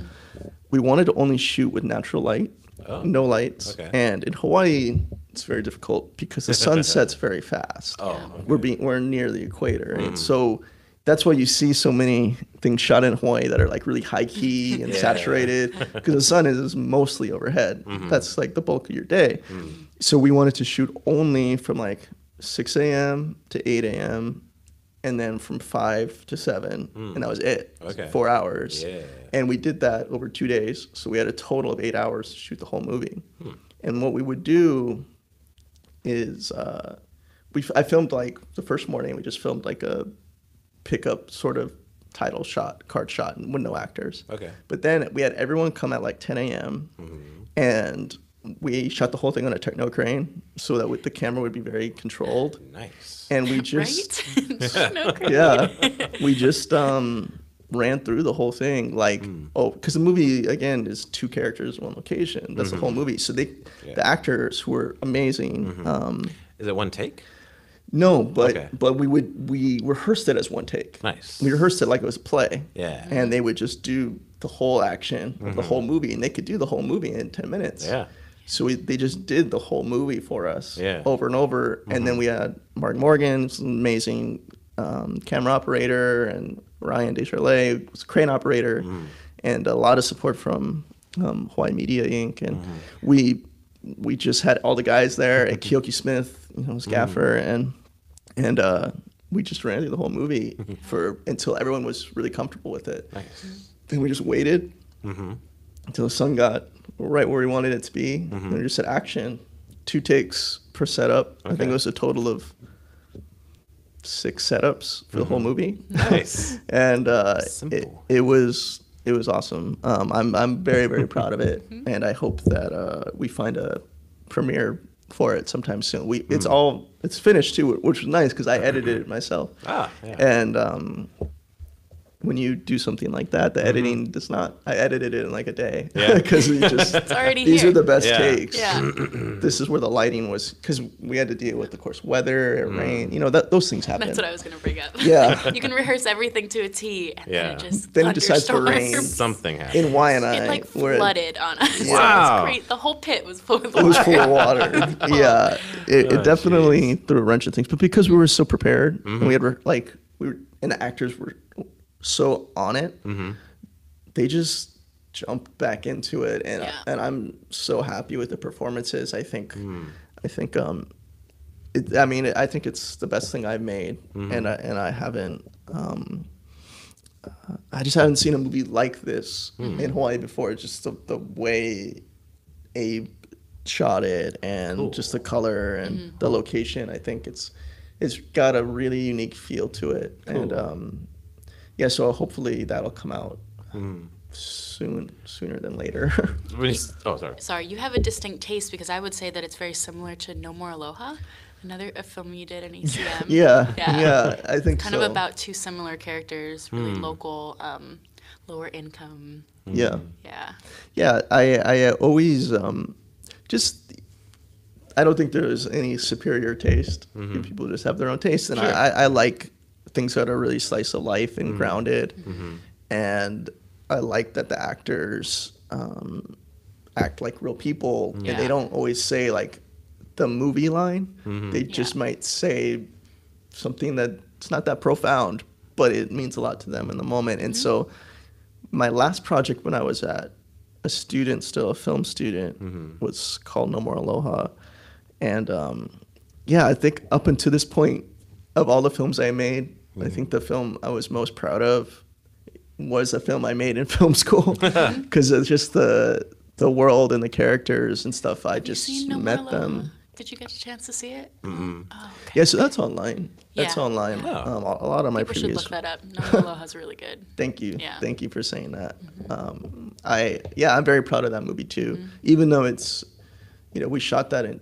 S4: we wanted to only shoot with natural light,
S1: Oh.
S4: no lights,
S1: Okay.
S4: and in Hawaii it's very difficult because the sun sets very fast.
S1: Oh, okay.
S4: We're being we're near the equator, right? So that's why you see so many things shot in Hawaii that are like really high key and
S1: Yeah.
S4: saturated because the sun is mostly overhead.
S1: Mm-hmm.
S4: That's like the bulk of your day.
S1: Mm.
S4: So we wanted to shoot only from like 6 a.m. to 8 a.m. and then from 5 to 7 and that was it.
S1: Mm. Okay.
S4: Four hours.
S1: Yeah.
S4: And we did that over two days. So we had a total of eight hours to shoot the whole movie.
S1: Hmm.
S4: And what we would do is uh, we I filmed like the first morning we just filmed like a pickup sort of title shot, card shot, and with no actors.
S1: Okay.
S4: But then we had everyone come at like 10 a.m.
S1: Mm-hmm.
S4: and we shot the whole thing on a techno crane so that with the camera would be very controlled.
S1: Nice.
S4: And we just
S2: right?
S4: yeah, we just um, ran through the whole thing. Like, oh, because the movie again is two characters, one location. That's the whole movie. So they,
S1: Yeah.
S4: the actors who were amazing. Um,
S1: Is it one take?
S4: no, but
S1: Okay.
S4: but we would we rehearsed it as one take.
S1: Nice.
S4: We rehearsed it like it was a play.
S1: Yeah.
S4: And they would just do the whole action of the whole movie, and they could do the whole movie in ten minutes.
S1: Yeah.
S4: So we, they just did the whole movie for us
S1: Yeah. Mm-hmm.
S4: over and over. And then we had Mark Morgan, who's an amazing um, camera operator, and Ryan Descharlet, who's a crane operator,
S1: Mm-hmm.
S4: and a lot of support from um, Hawaii Media Inc. And
S1: Mm-hmm.
S4: we we just had all the guys there, and Keoki Smith, you know, was
S1: Mm-hmm.
S4: gaffer, and and uh, we just ran through the whole movie for until everyone was really comfortable with it.
S1: Nice.
S4: Then we just waited
S1: Mm-hmm.
S4: until the sun got right where we wanted it to be. And we just said action. Two takes per setup. I think it was a total of six setups for the whole movie.
S1: Nice.
S4: and uh, it, it was it was awesome. Um, I'm I'm very very proud of it, and I hope that uh, we find a premiere for it sometime soon. We it's all it's finished too, which was nice because I edited it myself.
S1: Ah, yeah.
S4: And um, when you do something like that, the editing does not. I edited it in like a day
S1: Mm-hmm. Yeah.
S4: because we just
S2: It's already here.
S4: these
S2: here.
S4: are the best
S1: Yeah.
S4: takes.
S2: Yeah.
S4: this is where the lighting was because we had to deal with, of course, weather, rain. You know that those things happen.
S2: That's what I was gonna bring up.
S4: Yeah.
S2: you can rehearse everything to a T, and
S1: Yeah.
S2: then it just
S4: Then it decides to rain.
S1: Something happened.
S4: in Waianae,
S2: It like
S4: where
S2: flooded on us.
S1: Wow.
S2: It was great. The whole pit was full of water.
S4: it was full of water. yeah, it,
S1: Oh,
S4: it definitely threw a wrench in things. But because we were so prepared,
S1: Mm-hmm.
S4: and we had re- like we were, and the actors were so on it,
S1: Mm-hmm.
S4: they just jumped back into it, and
S2: Yeah.
S4: and I'm so happy with the performances. I think,
S1: Mm.
S4: I think, um, it, I mean, I think it's the best thing I've made,
S1: Mm-hmm.
S4: and I, and I haven't. Um, uh, I just haven't seen a movie like this
S1: Hmm.
S4: in Hawaii before. Just the, the way Abe shot it and
S1: Cool.
S4: just the color and the location. I think it's it's got a really unique feel to it, and um, yeah. So hopefully that'll come out
S1: Hmm.
S4: soon, sooner than later.
S1: When you s- oh, sorry.
S2: Sorry, you have a distinct taste because I would say that it's very similar to No More Aloha, another a film you did in ACM.
S4: yeah,
S2: Yeah.
S4: yeah, I think
S2: Kind
S4: so.
S2: of about two similar characters, really local, um, lower income.
S4: yeah.
S2: Yeah.
S4: Yeah, I I always um, just I don't think there's any superior taste. People just have their own taste, and I, I, I like things that are really slice of life and mm-hmm. grounded, mm-hmm. and I like that the actors um, act like real people, and they don't always say like the movie line. Mm-hmm. They just
S2: Yeah.
S4: might say something that's not that profound, but it means a lot to them in the moment, and so my last project when I was at a student, still a film student, was called No More Aloha, and um, yeah, I think up until this point, of all the films I made, I think the film I was most proud of was a film I made in film school because it's just the the world and the characters and stuff. I
S2: You
S4: just
S2: No
S4: met
S2: Aloha?
S4: them.
S2: Did you get a chance to see it? Oh, okay.
S4: Yeah, so that's online. That's online.
S1: Oh.
S4: Um, a a lot of my
S2: People should
S4: previous
S2: look that up. No More Aloha's really good.
S4: Thank you.
S2: Yeah.
S4: Thank you for saying that. Um, I yeah, I'm very proud of that movie too.
S2: Mm-hmm.
S4: Even though it's, you know, we shot that in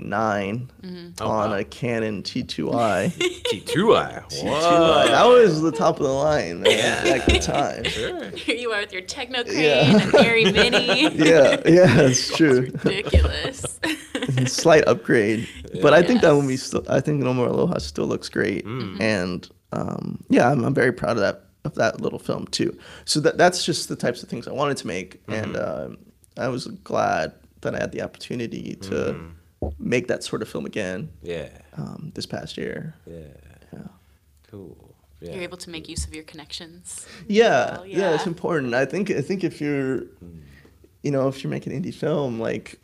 S4: 2009
S2: Mm-hmm.
S1: Oh,
S4: on
S1: wow.
S4: a Canon T2i.
S1: T2I.
S4: T2i.
S1: Whoa.
S4: That was the top of the line man, at the time.
S1: Sure.
S2: Here you are with your Techno Crane
S4: Yeah.
S2: and ARRI Mini.
S4: Yeah, yeah, it's true.
S2: Ridiculous.
S4: Slight upgrade, but I think that
S2: Yes.
S4: movie still. I think No More Aloha still looks great,
S1: Mm.
S4: and um, yeah, I'm, I'm very proud of that of that little film too. So that that's just the types of things I wanted to make, and
S1: Mm-hmm.
S4: um, I was glad that I had the opportunity to
S1: Mm.
S4: Make that sort of film again
S1: Yeah.
S4: um, this past year.
S1: Yeah.
S4: Yeah.
S1: Cool. Yeah.
S2: You're able to make use of your connections.
S4: Yeah,
S2: Well,
S4: yeah, it's important. I think I think if you're, you know, if you're making indie film, like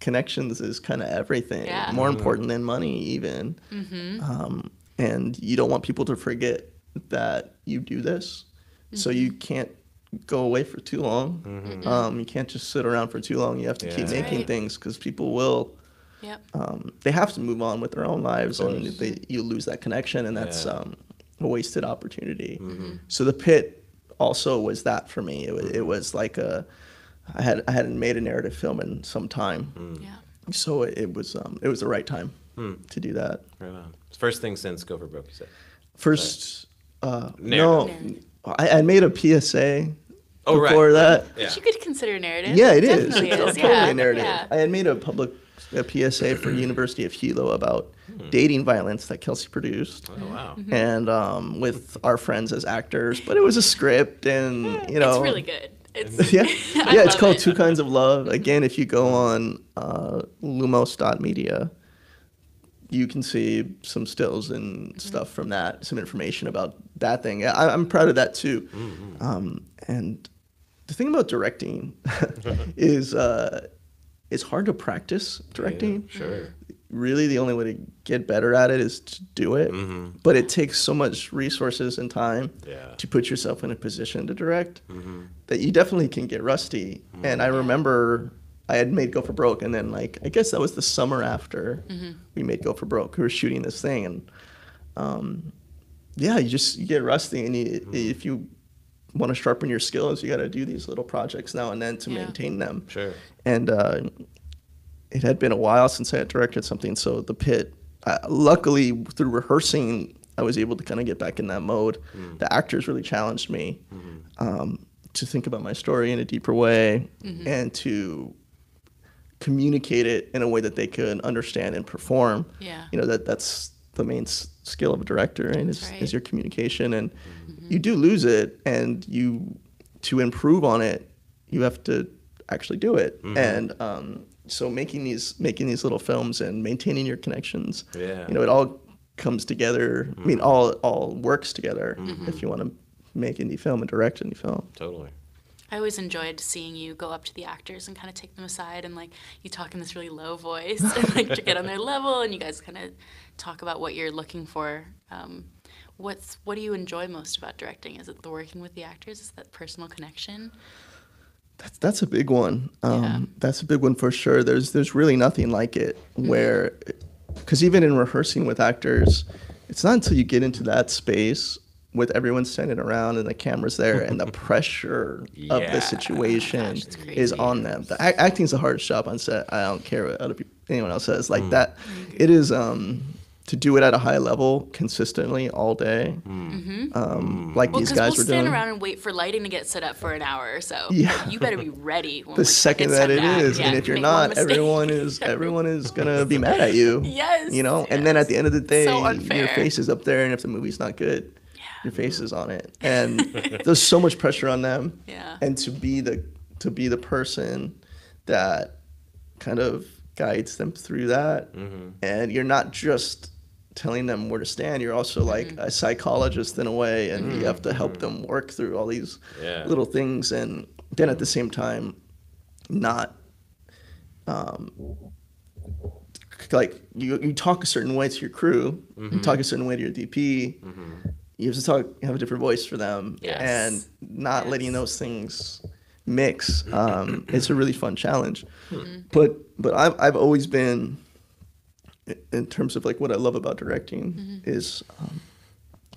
S4: connections is kind of everything.
S2: Yeah.
S4: More important than money, even. Mm-hmm. Um, and you don't want people to forget that you do this, so you can't go away for too long. Um, you can't just sit around for too long. You have to
S1: Yeah.
S4: keep
S1: That's
S4: making
S2: right.
S4: things because people will.
S2: Yep.
S4: Um, they have to move on with their own lives, and they, you lose that connection, and that's
S1: Yeah.
S4: um, a wasted opportunity.
S1: Mm-hmm.
S4: So the pit also was that for me. It was,
S1: Mm-hmm.
S4: it was like a, I had I hadn't made a narrative film in some time,
S1: Mm.
S2: Yeah.
S4: so it, it was um, it was the right time
S1: Hmm.
S4: to do that.
S1: Right on. First thing since Go for Broke, you said.
S4: First, uh, no,
S2: Narrative.
S4: I, I made a PSA
S1: Oh, right.
S4: before that.
S1: Yeah.
S2: Which you could consider narrative.
S4: Yeah, it is.
S2: Definitely
S4: It's
S2: is.
S4: totally
S2: yeah.
S4: a narrative.
S2: Yeah.
S4: I had made a public a PSA for University of Hilo about
S1: Hmm.
S4: dating violence that Kelsie produced.
S1: Oh, wow.
S4: and um, with our friends as actors. But it was a script, and you know,
S2: It's really good. It's
S4: yeah, yeah. It's called
S2: it.
S4: Two Kinds of Love. Again, if you go on uh, Lumos.media, you can see some stills and stuff from that, some information about that thing. I, I'm proud of that too. Um, and the thing about directing is uh, it's hard to practice directing
S1: Yeah, sure.
S4: really the only way to get better at it is to do it. Mm-hmm. But it takes so much resources and time
S1: Yeah.
S4: to put yourself in a position to direct mm-hmm. that you definitely can get rusty. Mm-hmm. And I remember I had made Go for Broke, and then like I guess that was the summer after we made Go for Broke. We were shooting this thing, and um, yeah, you just you get rusty, and you, if you want to sharpen your skills, you got to do these little projects now and then to
S2: Yeah.
S4: maintain them.
S1: Sure.
S4: And uh, it had been a while since I had directed something, so the pit. Uh, luckily, through rehearsing, I was able to kind of get back in that mode. The actors really challenged me um, to think about my story in a deeper way and to communicate it in a way that they could understand and perform.
S2: Yeah.
S4: You know that that's the main s- skill of a director, and is,
S2: right.
S4: is your communication. And you do lose it, and you to improve on it, you have to actually do it. And um, so making these making these little films and maintaining your connections,
S1: Yeah.
S4: you know, it all comes together. I mean, all all works together if you want to make indie film and direct indie film.
S1: Totally.
S2: I always enjoyed seeing you go up to the actors and kind of take them aside and like you talk in this really low voice and like to get on their level and you guys kind of talk about what you're looking for. Um, what's what do you enjoy most about directing? Is it the working with the actors? Is that personal connection?
S4: That's that's a big one. Um,
S2: Yeah.
S4: That's a big one for sure. There's there's really nothing like it where, because even in rehearsing with actors, it's not until you get into that space with everyone standing around and the cameras there and the pressure of the situation
S2: Gosh,
S4: is on them. The act- acting's the hardest job on set. I don't care what other people, anyone else says. Like that, it is um, to do it at a high level consistently all day. Mm-hmm. Um, mm. like
S2: Well,
S4: these
S2: because
S4: guys
S2: we'll
S4: were
S2: stand around and wait for lighting to get set up for an hour or so.
S4: Yeah.
S2: But you better be ready. When
S4: the second that
S2: time
S4: it
S2: to act.
S4: is,
S2: Yeah,
S4: and if you're not, everyone is everyone is gonna be mad at you.
S2: Yes,
S4: You know, and then at the end of the day,
S2: So
S4: your face is up there, and if the movie's not good, your face is on it, and there's so much pressure on them.
S2: Yeah.
S4: And to be the to be the person that kind of guides them through that, mm-hmm. and you're not just telling them where to stand you're also like
S2: Mm-hmm.
S4: a psychologist in a way and you have to help them work through all these
S1: Yeah.
S4: little things and then at the same time not um, like you, you talk a certain way to your crew you talk a certain way to your dp you have to talk have a different voice for them
S2: Yes.
S4: and not letting those things mix um, it's a really fun challenge but but I've, I've always been i- in terms of like what i love about directing is um,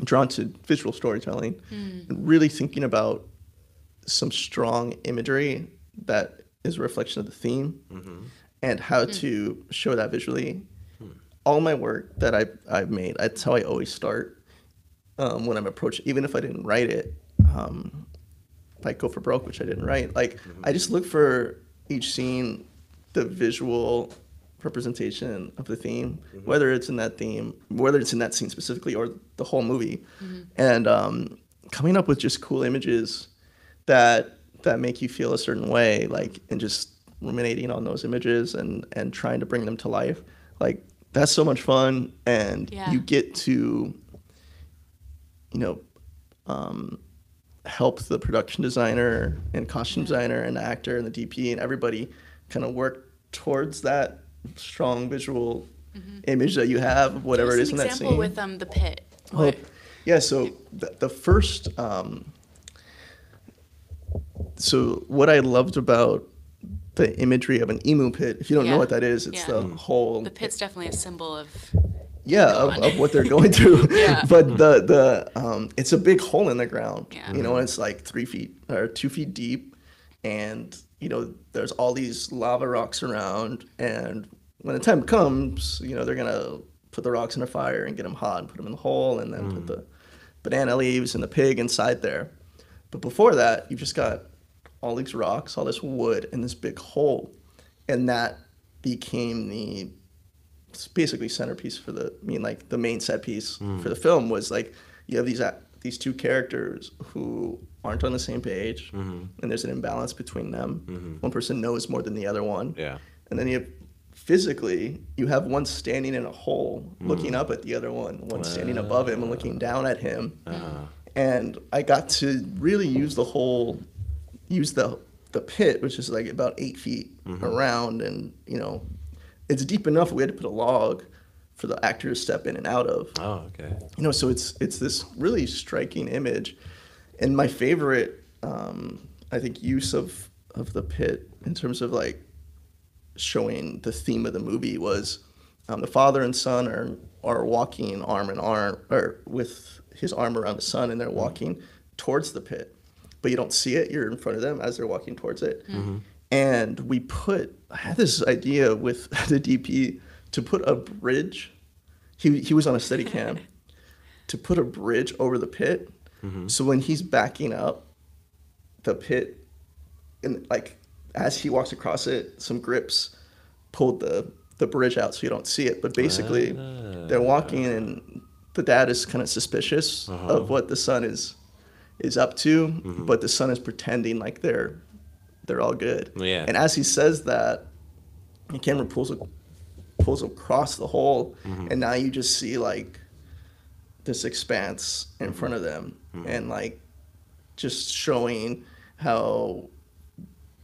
S4: drawn to visual storytelling and really thinking about some strong imagery that is a reflection of the theme and how to show that visually. All my work that I, I've made, that's how I always start um, when I'm approaching, even if I didn't write it, um, like Go for Broke, which I didn't write. Like, I just look for each scene, the visual representation of the theme, whether it's in that theme, whether it's in that scene specifically or the whole movie, and um, coming up with just cool images that that make you feel a certain way, like and just ruminating on those images and and trying to bring them to life, like that's so much fun, and
S2: Yeah.
S4: you get to, you know, um, help the production designer and costume designer and the actor and the DP and everybody kind of work towards that strong visual image that you have, of whatever
S2: Give
S4: it
S2: us
S4: is in
S2: an
S4: that
S2: example
S4: scene.
S2: with um the pit.
S4: Well, yeah. So the, the first, um, so what I loved about the imagery of an imu pit, if you don't
S2: Yeah.
S4: know what that is, it's
S2: Yeah.
S4: the whole
S2: the pit's definitely a symbol of
S4: yeah of, of what they're going through.
S2: Yeah.
S4: But the the um, it's a big hole in the ground.
S2: Yeah.
S4: You know, and it's like three feet or two feet deep, and you know there's all these lava rocks around, and when the time comes, you know they're gonna put the rocks in a fire and get them hot and put them in the hole, and then put mm. the banana leaves and the pig inside there. But before that, you've just got all these rocks, all this wood, and this big hole, and that became the basically centerpiece for the I mean like the main set piece mm. for the film was like you have these a- these two characters who aren't on the same page mm-hmm. and there's an imbalance between them. Mm-hmm. One person knows more than the other one.
S1: Yeah.
S4: And then you have physically you have one standing in a hole mm-hmm. looking up at the other one, one standing above him and looking down at him. Uh-huh. And I got to really use the whole use the the pit, which is like about eight feet around, and you know, it's deep enough. We had to put a log for the actor to step in and out of.
S1: Oh, okay.
S4: You know, so it's it's this really striking image, and my favorite, um, I think, use of of the pit in terms of like showing the theme of the movie was um, the father and son are are walking arm in arm or with his arm around the son, and they're walking towards the pit, but you don't see it. You're in front of them as they're walking towards it. And we put, I had this idea with the DP to put a bridge. He, he was on a steady cam to put a bridge over the pit. Mm-hmm. So when he's backing up, the pit, and like as he walks across it, some grips pulled the the bridge out so you don't see it. But basically, they're walking ah. and the dad is kind of suspicious uh-huh. of what the son is is up to, mm-hmm. but the son is pretending like they're they're all good.
S1: Yeah.
S4: And as he says that, the camera pulls a, pulls across the hole, mm-hmm. and now you just see like this expanse in mm-hmm. front of them, mm-hmm. and like just showing how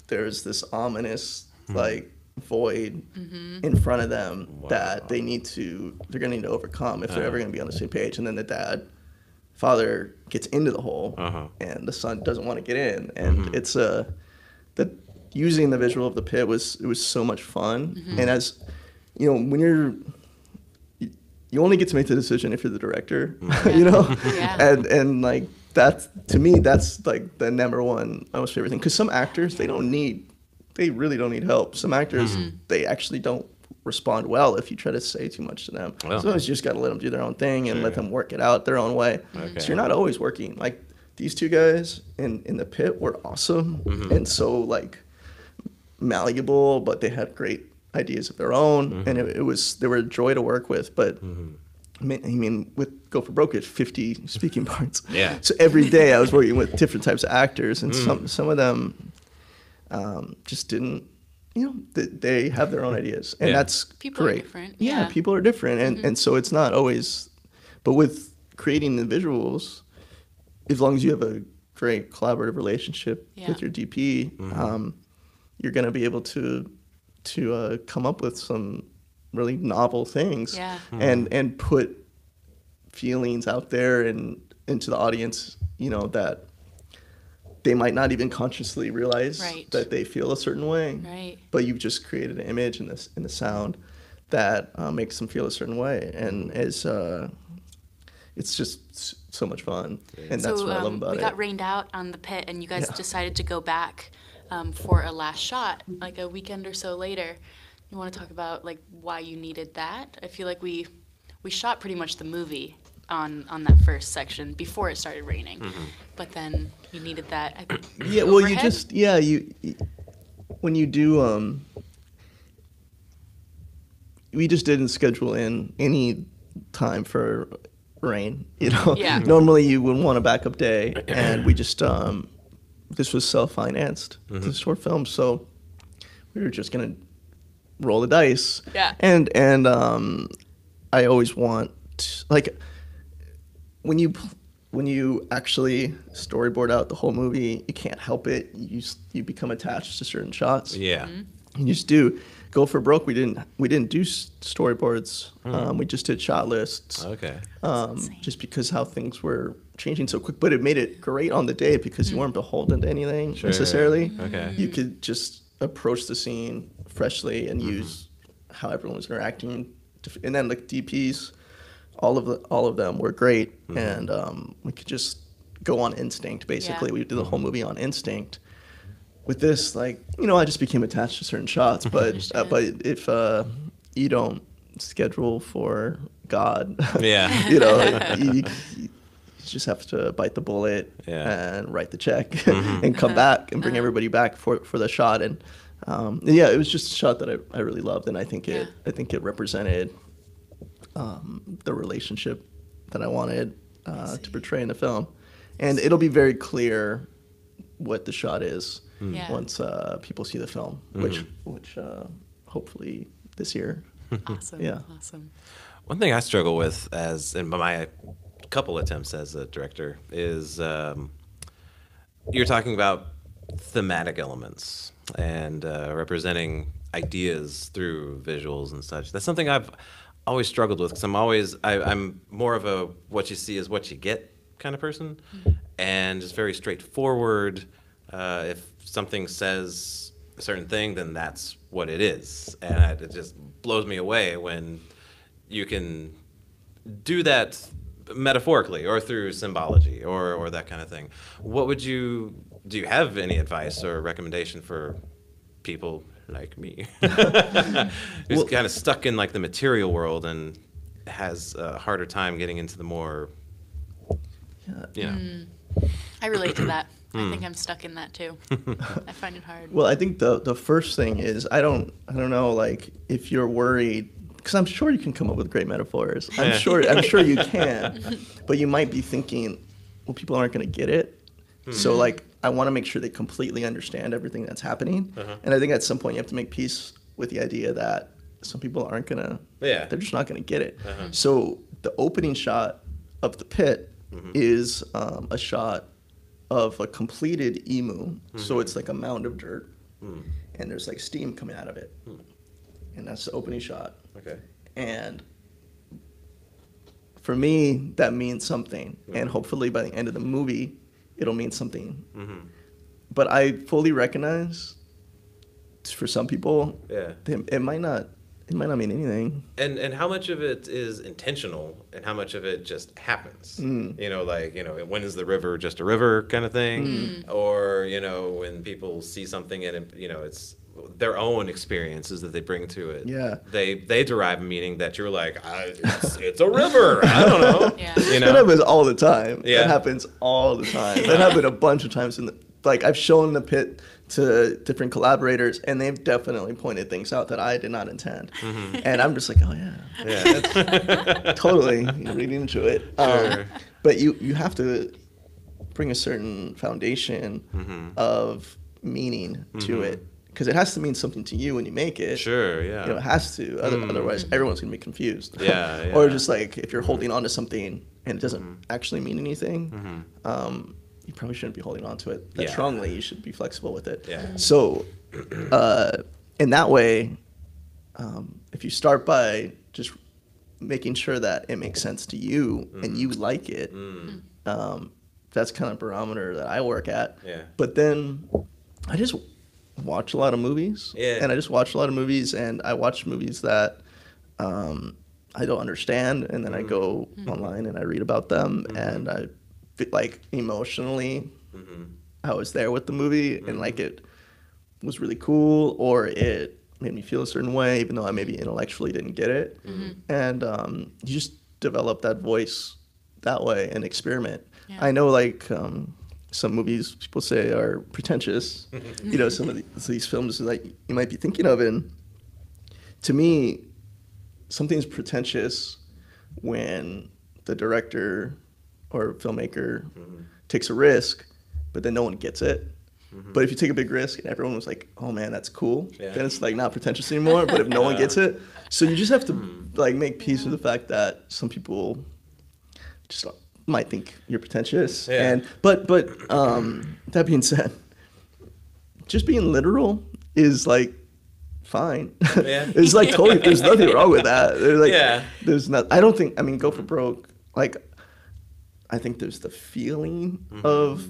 S4: there's this ominous mm-hmm. like void in front of them that they need to they're gonna need to overcome if they're ever uh-huh. gonna be on the same page. And then the dad, father gets into the hole,
S1: Uh-huh.
S4: and the son doesn't want to get in, and it's uh, a that using the visual of the pit was it was so much fun. And as you know, when you're you- you only get to make the decision if you're the director, mm. you know,
S2: Yeah.
S4: and and like that's to me that's like the number one most favorite thing because some actors they don't need they really don't need help. Some actors mm-hmm. they actually don't respond well if you try to say too much to them.
S1: Well.
S4: Sometimes you just got to let them do their own thing and let them work it out their own way.
S1: Okay.
S4: So you're not always working like these two guys in in the pit were awesome mm-hmm. and so like malleable, but they had great ideas of their own, and mm-hmm. it, it was they were a joy to work with. But mm-hmm. I mean, I mean, with Go for Broke, it's 50 speaking parts.
S1: Yeah.
S4: So every day I was working with different types of actors, and mm. some some of them um, just didn't. You know, they, they have their own ideas, and
S1: Yeah.
S4: that's
S2: People are
S4: great.
S2: different,
S4: Yeah,
S2: yeah.
S4: people are different, and mm-hmm. and so it's not always. But with creating the visuals, as long as you have a great collaborative relationship
S2: Yeah.
S4: with your DP, um, you're going to be able to to uh, come up with some really novel things
S2: Yeah.
S4: and and put feelings out there and into the audience you know that they might not even consciously realize
S2: Right.
S4: that they feel a certain way
S2: Right.
S4: but you've just created an image in this in the sound that uh, makes them feel a certain way and is uh, it's just so much fun and that's
S2: so
S4: what I love
S2: um,
S4: about
S2: we
S4: it
S2: got rained out on the pit, and you guys
S4: Yeah.
S2: decided to go back um, for a last shot, like a weekend or so later. You want to talk about like why you needed that? I feel like we we shot pretty much the movie on on that first section before it started raining,
S4: Mm-hmm.
S2: but then you needed that. I think,
S4: Yeah, well, you just yeah you when you do um we just didn't schedule in any time for rain. You know,
S2: Yeah.
S4: normally you would want a backup day, and we just um this was self financed. This short film, so we were just gonna roll the dice.
S2: Yeah.
S4: and and um I always want like when you when you actually storyboard out the whole movie, you can't help it. You you become attached to certain shots.
S1: Yeah.
S4: You just do. Go for broke. We didn't we didn't do s- storyboards. Um, we just did shot lists.
S1: Okay.
S4: Um, just because how things were changing so quick, but it made it great on the day because you weren't beholden to anything necessarily.
S1: Okay.
S4: You could just approach the scene freshly and use how everyone was interacting, and then like DPs, all of the all of them were great, and um, we could just go on instinct. Basically,
S2: Yeah.
S4: we did the whole movie on instinct. With this, like you know, I just became attached to certain shots, but uh, but if uh, you don't schedule for God,
S1: Yeah.
S4: you know, you- you just have to bite the bullet
S1: Yeah. Mm-hmm.
S4: and write the check and come back and bring everybody back for, for the shot. And um, yeah, it was just a shot that I, I really loved, and I think it
S2: Yeah.
S4: I think it represented um, the relationship that I wanted uh, to portray in the film. And it'll be very clear what the shot is
S2: Yeah.
S4: once uh, people see the film, which which uh, hopefully this year.
S2: awesome.
S4: Yeah.
S2: Awesome.
S1: One thing I struggle with as in my couple attempts as a director is um, you're talking about thematic elements and uh, representing ideas through visuals and such. That's something I've always struggled with because I'm always I, I'm more of a what you see is what you get kind of person, and just very straightforward. Uh, if something says a certain thing, then that's what it is, and it just blows me away when you can do that metaphorically or through symbology or, or that kind of thing. What would you do you have any advice or recommendation for people like me who's
S4: Well-
S1: kind of stuck in like the material world and has a harder time getting into the more,
S4: Yeah.
S1: you know,
S2: Mm. I relate to that. I
S1: Hmm.
S2: think I'm stuck in that too. I find it hard.
S4: Well, I think the the first thing is I don't I don't know like if you're worried because I'm sure you can come up with great metaphors. I'm sure I'm sure you can, but you might be thinking, well, people aren't going to get it.
S1: Hmm.
S4: So like I want to make sure they completely understand everything that's happening,
S1: Uh-huh.
S4: and I think at some point you have to make peace with the idea that some people aren't gonna.
S1: Yeah.
S4: They're just not gonna get it.
S1: Uh-huh.
S4: So the opening shot of the pit
S1: Mm-hmm.
S4: is um, a shot of a completed imu.
S1: Mm-hmm.
S4: So it's like a mound of dirt,
S1: Mm.
S4: and there's like steam coming out of it, and that's the opening shot.
S1: Okay.
S4: And for me, that means something,
S1: Mm-hmm.
S4: and hopefully by the end of the movie, it'll mean something.
S1: hmm
S4: But I fully recognize, for some people,
S1: Yeah.
S4: it, it might not. It might not mean anything.
S1: And and how much of it is intentional, and how much of it just happens?
S4: Mm.
S1: You know, like you know, when is the river just a river kind of thing,
S2: Mm.
S1: or you know, when people see something and it, you know, it's their own experiences that they bring to it.
S4: Yeah.
S1: they they derive a meaning that you're like, I, it's, it's a river. I don't know.
S2: Yeah.
S1: You
S4: That
S1: know.
S4: happens all the time.
S1: Yeah.
S4: That happens all the time. That happened a bunch of times in the like I've shown the pit to different collaborators and they've definitely pointed things out that I did not intend.
S1: Mm-hmm.
S4: And I'm just like, oh yeah.
S1: Yeah.
S4: totally reading into it. Um,
S1: Sure.
S4: but you you have to bring a certain foundation
S1: Mm-hmm.
S4: of meaning to it because it has to mean something to you when you make it.
S1: Sure. Yeah.
S4: You know, it has to. Other,
S1: Mm.
S4: Otherwise, everyone's gonna be confused.
S1: Yeah,
S4: or just like if you're holding on to something and it doesn't
S1: Mm-hmm.
S4: actually mean anything, um, you probably shouldn't be holding on to it that
S1: Yeah.
S4: strongly. You should be flexible with it.
S1: Yeah.
S4: So, uh, in that way, um, if you start by just making sure that it makes sense to you and you like it,
S1: Mm.
S4: um, that's kind of barometer that I work at.
S1: Yeah.
S4: But then I just watch a lot of movies.
S1: Yeah.
S4: And I just watch a lot of movies, and I watch movies that um, I don't understand, and then I go online and I read about them, and I feel like emotionally, I was there with the movie, and like it was really cool, or it made me feel a certain way, even though I maybe intellectually didn't get it. And um, you just develop that voice that way and experiment.
S2: Yeah.
S4: I know, like um, some movies people say are pretentious. you know, some of the, these films that you might be thinking of, and to me, something's pretentious when the director or filmmaker mm-hmm. takes a risk, but then no one gets it. Mm-hmm. But if you take a big risk and everyone was like, "Oh man, that's cool,"
S1: Yeah.
S4: then it's like not pretentious anymore. But if no one gets it, so you just have to hmm. like make peace with the fact that some people just might think you're pretentious.
S1: Yeah.
S4: And but but um, that being said, just being literal is like fine.
S1: Yeah.
S4: it's like totally. There's nothing wrong with that. There's like
S1: Yeah.
S4: there's not. I don't think. I mean, go for broke. Like, I think there's the feeling of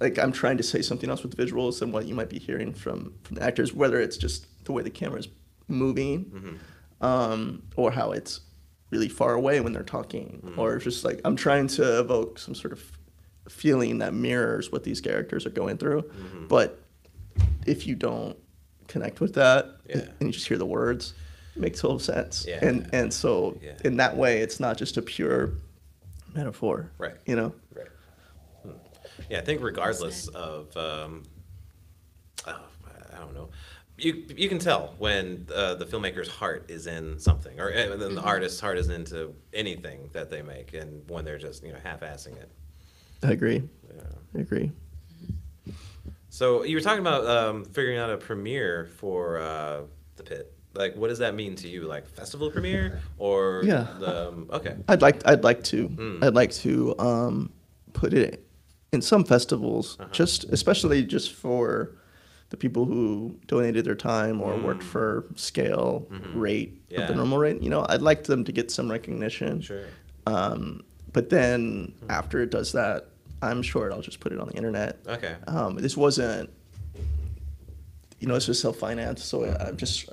S4: like I'm trying to say something else with visuals than what you might be hearing from from the actors. Whether it's just the way the camera's moving, um, or how it's really far away when they're talking, or just like I'm trying to evoke some sort of feeling that mirrors what these characters are going through. But if you don't connect with that
S1: Yeah.
S4: and you just hear the words, it makes total sense.
S1: Yeah.
S4: And and so
S1: Yeah.
S4: in that way, it's not just a pure metaphor.
S1: Right.
S4: You know.
S1: Right. Hmm. Yeah, I think regardless of, um, oh, I don't know, you you can tell when uh, the filmmaker's heart is in something, or uh, then the artist's heart is into anything that they make, and when they're just you know half-assing it.
S4: I agree.
S1: Yeah.
S4: I agree.
S1: So you were talking about um, figuring out a premiere for uh, the pit. Like, what does that mean to you? Like festival premiere or
S4: Yeah.
S1: The, um, okay.
S4: I'd like I'd like to
S1: Mm.
S4: I'd like to um, put it in some festivals,
S1: Uh-huh.
S4: just especially just for the people who donated their time or worked for scale rate of
S1: Mm. Yeah.
S4: the normal rate. You know, I'd like them to get some recognition.
S1: Sure.
S4: Um, but then after it does that, I'm sure I'll just put it on the internet.
S1: Okay.
S4: Um, this wasn't, you know, this was self financed, so I'm just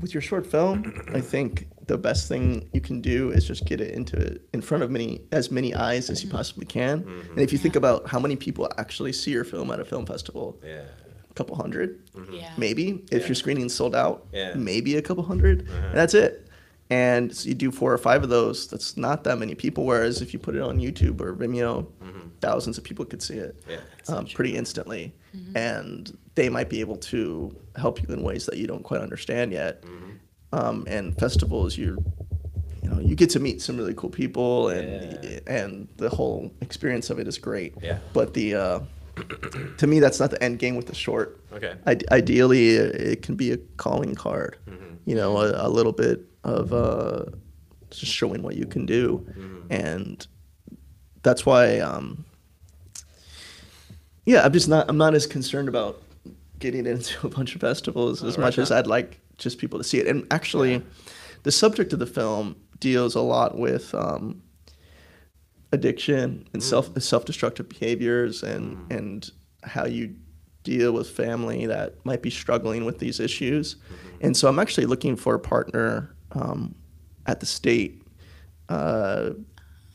S4: with your short film, I think the best thing you can do is just get it into in front of many as many eyes as you possibly can. And if you think about how many people actually see your film at a film festival,
S1: Yeah.
S4: A couple 100
S2: Yeah.
S4: maybe. If
S1: Yeah.
S4: your screening's sold out,
S1: Yeah.
S4: maybe a couple 100 and that's it. And so you do four or five of those, that's not that many people. Whereas if you put it on YouTube or Vimeo, thousands of people could see it
S1: Yeah.
S4: um, pretty instantly. And they might be able to help you in ways that you don't quite understand yet. Um, and festivals, you you know, you get to meet some really cool people, and
S1: Yeah.
S4: and the whole experience of it is great.
S1: Yeah.
S4: But the uh, to me, that's not the end game with the short.
S1: Okay.
S4: I, ideally, it can be a calling card.
S1: Mm-hmm.
S4: You know, a, a little bit of uh, just showing what you can do,
S1: Mm-hmm.
S4: and that's why. Um, yeah, I'm just not. I'm not as concerned about getting into a bunch of festivals as
S1: Oh, right
S4: much as. I'd like just people to see it. And actually, the subject of the film deals a lot with um, addiction and self
S1: Mm.
S4: self destructive behaviors and and how you deal with family that might be struggling with these issues.
S1: Mm-hmm.
S4: And so I'm actually looking for a partner um, at the state. Uh,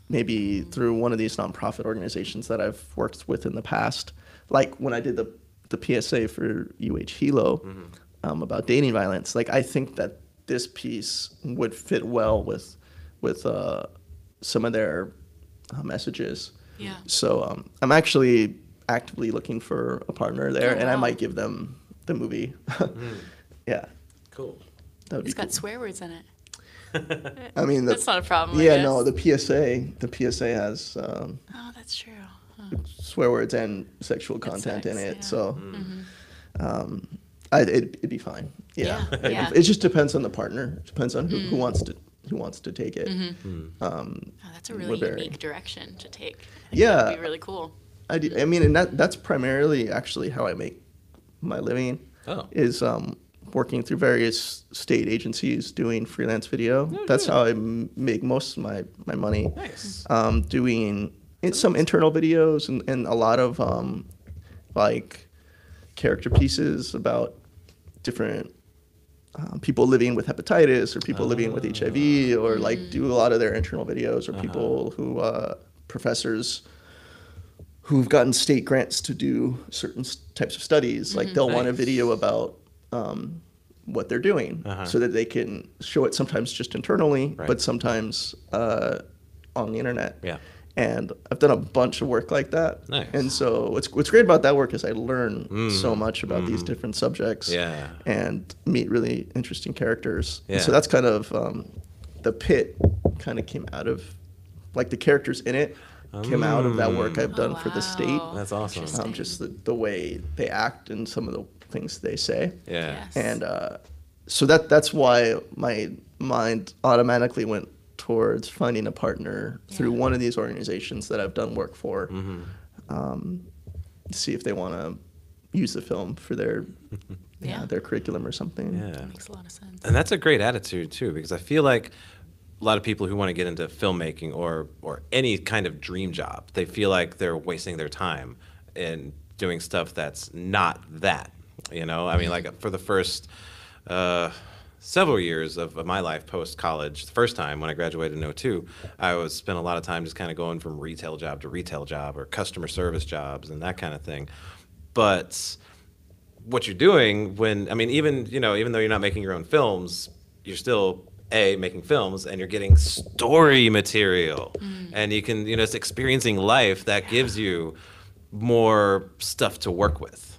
S4: maybe through one of these nonprofit organizations that I've worked with in the past, like when I did the the PSA for UH Hilo um, about dating violence. Like I think that this piece would fit well with with uh, some of their uh, messages.
S2: Yeah.
S4: So um, I'm actually actively looking for a partner there,
S2: Oh,
S4: and I might give them the movie. yeah,
S1: Cool.
S4: that would be
S2: It's got
S4: cool.
S2: swear words in it.
S4: I mean, the,
S2: That's not a problem. I
S4: yeah, no, the PSA, the PSA has um,
S2: Oh, that's true. Huh.
S4: swear words and sexual content in it.
S2: yeah.
S4: So,
S1: Mm.
S4: um, I, it, it'd be fine. Yeah,
S2: Yeah,
S4: It-
S2: yeah.
S4: It, just depends on the partner. It depends on who, who wants to who wants to take it.
S2: Mm-hmm.
S4: Um,
S2: Oh, that's a really
S4: very-
S2: unique direction to take. I
S4: Yeah.
S2: That'd be really cool.
S4: I, do, I mean, and that that's primarily actually how I make my living.
S1: Oh.
S4: Is um, working through various state agencies doing freelance video.
S1: Oh,
S4: that's
S1: good.
S4: how I m- make most of my my money.
S1: Nice.
S4: um, doing in some internal videos and, and a lot of um, like character pieces about different um, people living with hepatitis or people living with HIV or like do a lot of their internal videos or people who uh, professors who've gotten state grants to do certain types of studies like they'll want a video about um, what they're doing
S1: Uh-huh.
S4: so that they can show it sometimes just internally
S1: Right.
S4: but sometimes uh, on the internet
S1: Yeah.
S4: And I've done a bunch of work like that.
S1: Nice.
S4: And so what's what's great about that work is I learn so much about these different subjects.
S1: Mm. Yeah.
S4: And meet really interesting characters. And so that's kind of um, the pit kind of came out of like the characters in it came out of that work I've done for the state.
S1: That's awesome.
S4: Um, just the, the way they act and some of the things they say.
S1: Yeah.
S2: Yes.
S4: And uh, so that that's why my mind automatically went towards finding a partner through one of these organizations that I've done work for,
S1: Mm-hmm.
S4: um, to see if they want to use the film for their yeah.
S2: Yeah.
S4: their curriculum or something.
S1: Yeah.
S2: that Makes a lot of sense.
S1: And that's a great attitude too, because I feel like a lot of people who want to get into filmmaking or or any kind of dream job, they feel like they're wasting their time in doing stuff that's not that. You know, I mean, like for the first uh, several years of, of my life post college, the first time when I graduated in 02, I was spent a lot of time just kind of going from retail job to retail job or customer service jobs and that kind of thing. But what you're doing when I mean even you know even though you're not making your own films, you're still a making films and you're getting story material and you can you know it's experiencing life that gives you more stuff to work with.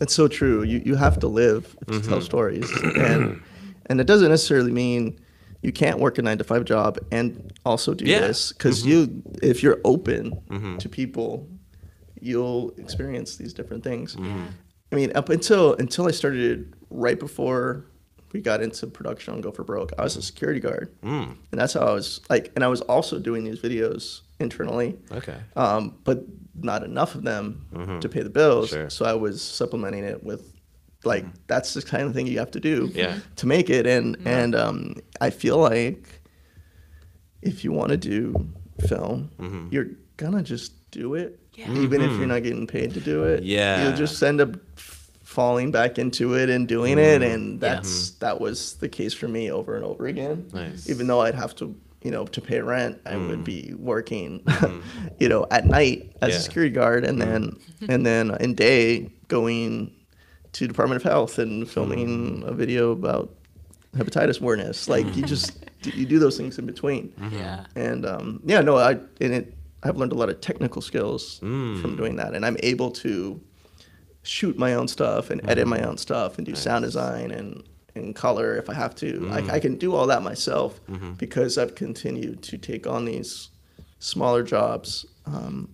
S4: It's so true. You you have to live to
S1: Mm-hmm.
S4: tell stories, and and it doesn't necessarily mean you can't work a nine to five job and also do
S1: Yeah.
S4: this because
S1: Mm-hmm.
S4: you if you're open to people, you'll experience these different things.
S1: Mm-hmm.
S4: I mean, up until until I started right before we got into production on Go for Broke, I was a security guard,
S1: Mm.
S4: and that's how I was like. And I was also doing these videos internally
S1: Okay.
S4: um, but not enough of them to pay the bills.
S1: Mm-hmm. Sure.
S4: So I was supplementing it with like mm. that's the kind of thing you have to do
S1: Yeah.
S4: to make it. And and um, I feel like if you want to do film,
S1: Mm-hmm.
S4: you're gonna just do it,
S2: Yeah.
S4: even if mm-hmm. you're not getting paid to do it.
S1: Yeah.
S4: you'll just end up falling back into it and doing mm-hmm. it, and that's mm-hmm. that was the case for me over and over again.
S1: Nice.
S4: Even though I'd have to, you know, to pay rent, I mm. would be working, you know, at night as
S1: Yeah.
S4: a security guard, and then and then in day going to Department of Health and filming a video about hepatitis awareness. Like you just you do those things in between.
S2: Yeah.
S4: And um, yeah, no, I and it I've learned a lot of technical skills
S1: Mm.
S4: from doing that, and I'm able to shoot my own stuff and edit my own stuff and do sound design and and color if I have to. I, I can do all that myself because I've continued to take on these smaller jobs. Um,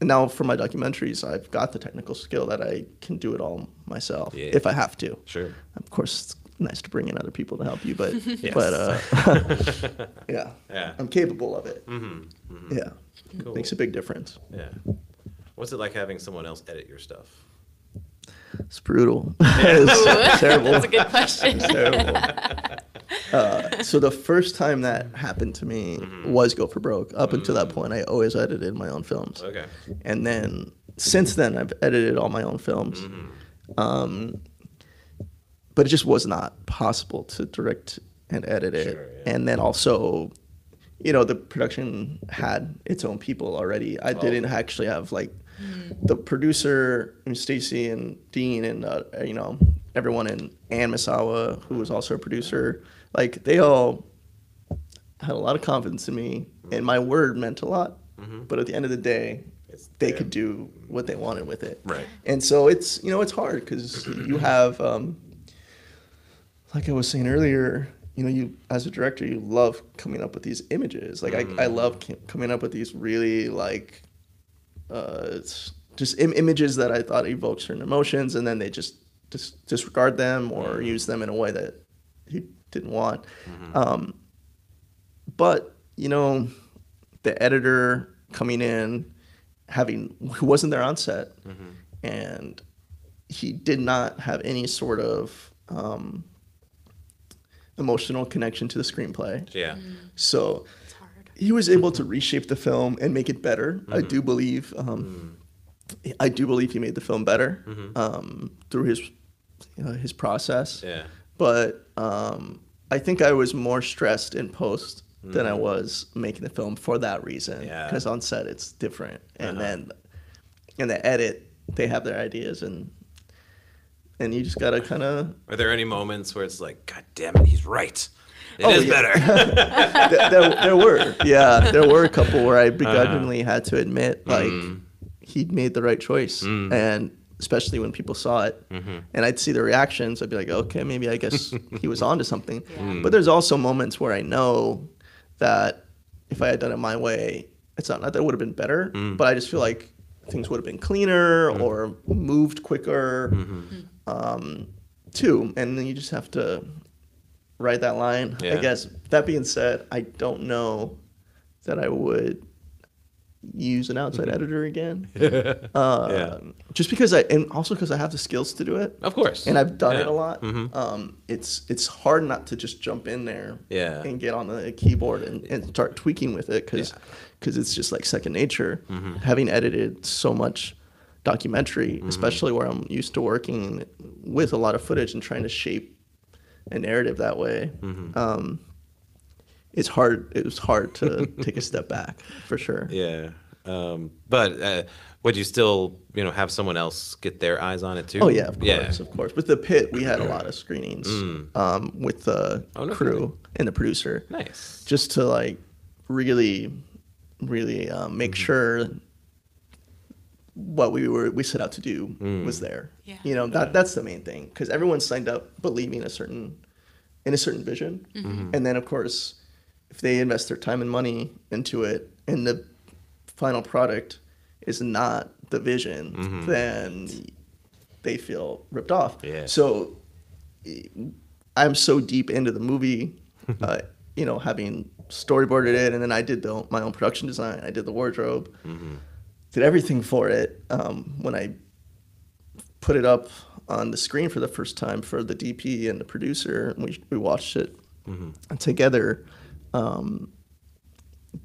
S4: and now for my documentaries, I've got the technical skill that I can do it all myself
S1: Yeah.
S4: if I have to.
S1: Sure.
S4: Of course, it's nice to bring in other people to help you, but
S1: Yes.
S4: but uh, yeah,
S1: Yeah.
S4: I'm capable of it.
S1: Mm-hmm.
S4: Yeah,
S1: Cool.
S4: makes a big difference.
S1: Yeah. What's it like having someone else edit your stuff?
S4: It's brutal. it's terrible.
S2: That's a good question.
S4: terrible. Uh, so the first time that happened to me was Go for Broke. Up until that point, I always edited my own films.
S1: Okay.
S4: And then since then, I've edited all my own films. Um, but it just was not possible to direct and edit it.
S1: Sure, yeah.
S4: And then also, you know, the production had its own people already. I didn't actually have like the producer, and Stacey and Dean, and uh, you know everyone in Ann Misawa, who was also a producer. Like they all had a lot of confidence in me, and my word meant a lot. But at the end of the day,
S1: It's
S4: they could do what they wanted with it.
S1: Right.
S4: And so it's you know it's hard because you have um, like I was saying earlier, you know, you as a director, you love coming up with these images. Like I, I love coming up with these really like uh, just Im- images that I thought evoke certain emotions, and then they just dis- disregard them or use them in a way that he didn't want. Um, but you know, the editor coming in, having who wasn't there on set, and he did not have any sort of um, emotional connection to the screenplay.
S1: Yeah.
S4: So
S2: It's hard.
S4: he was able to reshape the film and make it better. I do believe. Um, I do believe he made the film better um, through his uh, his process.
S1: Yeah.
S4: But um, I think I was more stressed in post than I was making the film for that reason.
S1: Yeah.
S4: Because on set it's different, and
S1: Uh-huh.
S4: then in the edit they have their ideas and. And you just gotta kind of
S1: Are there any moments where it's like, God damn it, he's right. It is
S4: Oh, yeah.
S1: better.
S4: there, there, there were yeah there were a couple where i begrudgingly had to admit like he'd made the right choice and especially when people saw it. Mm-hmm. And i'd see the reactions i'd be like okay maybe i guess he was onto something. Mm. But there's also moments where i know that if i had done it my way it's not, not that it would have been better. Mm. But i just feel like things would have been cleaner mm. or moved quicker. Mm-hmm. Mm-hmm. Um, too. And then you just have to write that line.
S1: Yeah.
S4: I guess. That being said, I don't know that I would use an outside editor again. Uh,
S1: Yeah.
S4: Just because I, and also because I have the skills to do it,
S1: Of course.
S4: and I've done
S1: Yeah.
S4: it a lot.
S1: Mhm.
S4: Um, it's it's hard not to just jump in there
S1: Yeah.
S4: and get on the keyboard and, and start tweaking with it because
S1: Yeah.
S4: it's just like second nature.
S1: Mm-hmm.
S4: Having edited so much documentary, especially where I'm used to working with a lot of footage and trying to shape a narrative that way.
S1: Mm-hmm.
S4: Um, it's hard. It was hard to take a step back for sure.
S1: Yeah. Um, but uh, would you still, you know, have someone else get their eyes on it too?
S4: Oh yeah, of course,
S1: Yeah.
S4: of course. With the pit, we had a lot of screenings um, with the
S1: Oh, no
S4: crew
S1: kidding.
S4: and the producer,
S1: Nice.
S4: just to like really, really um, make sure what we were we set out to do was there.
S2: Yeah.
S4: You know that that's the main thing because everyone signed up believing a certain in a certain vision, and then of course, if they invest their time and money into it, and the final product is not the vision, then they feel ripped off.
S1: Yeah.
S4: So I'm so deep into the movie, uh, you know, having storyboarded it, and then I did the, my own production design. I did the wardrobe, did everything for it. Um, when I put it up on the screen for the first time for the DP and the producer, and we we watched it together. Um,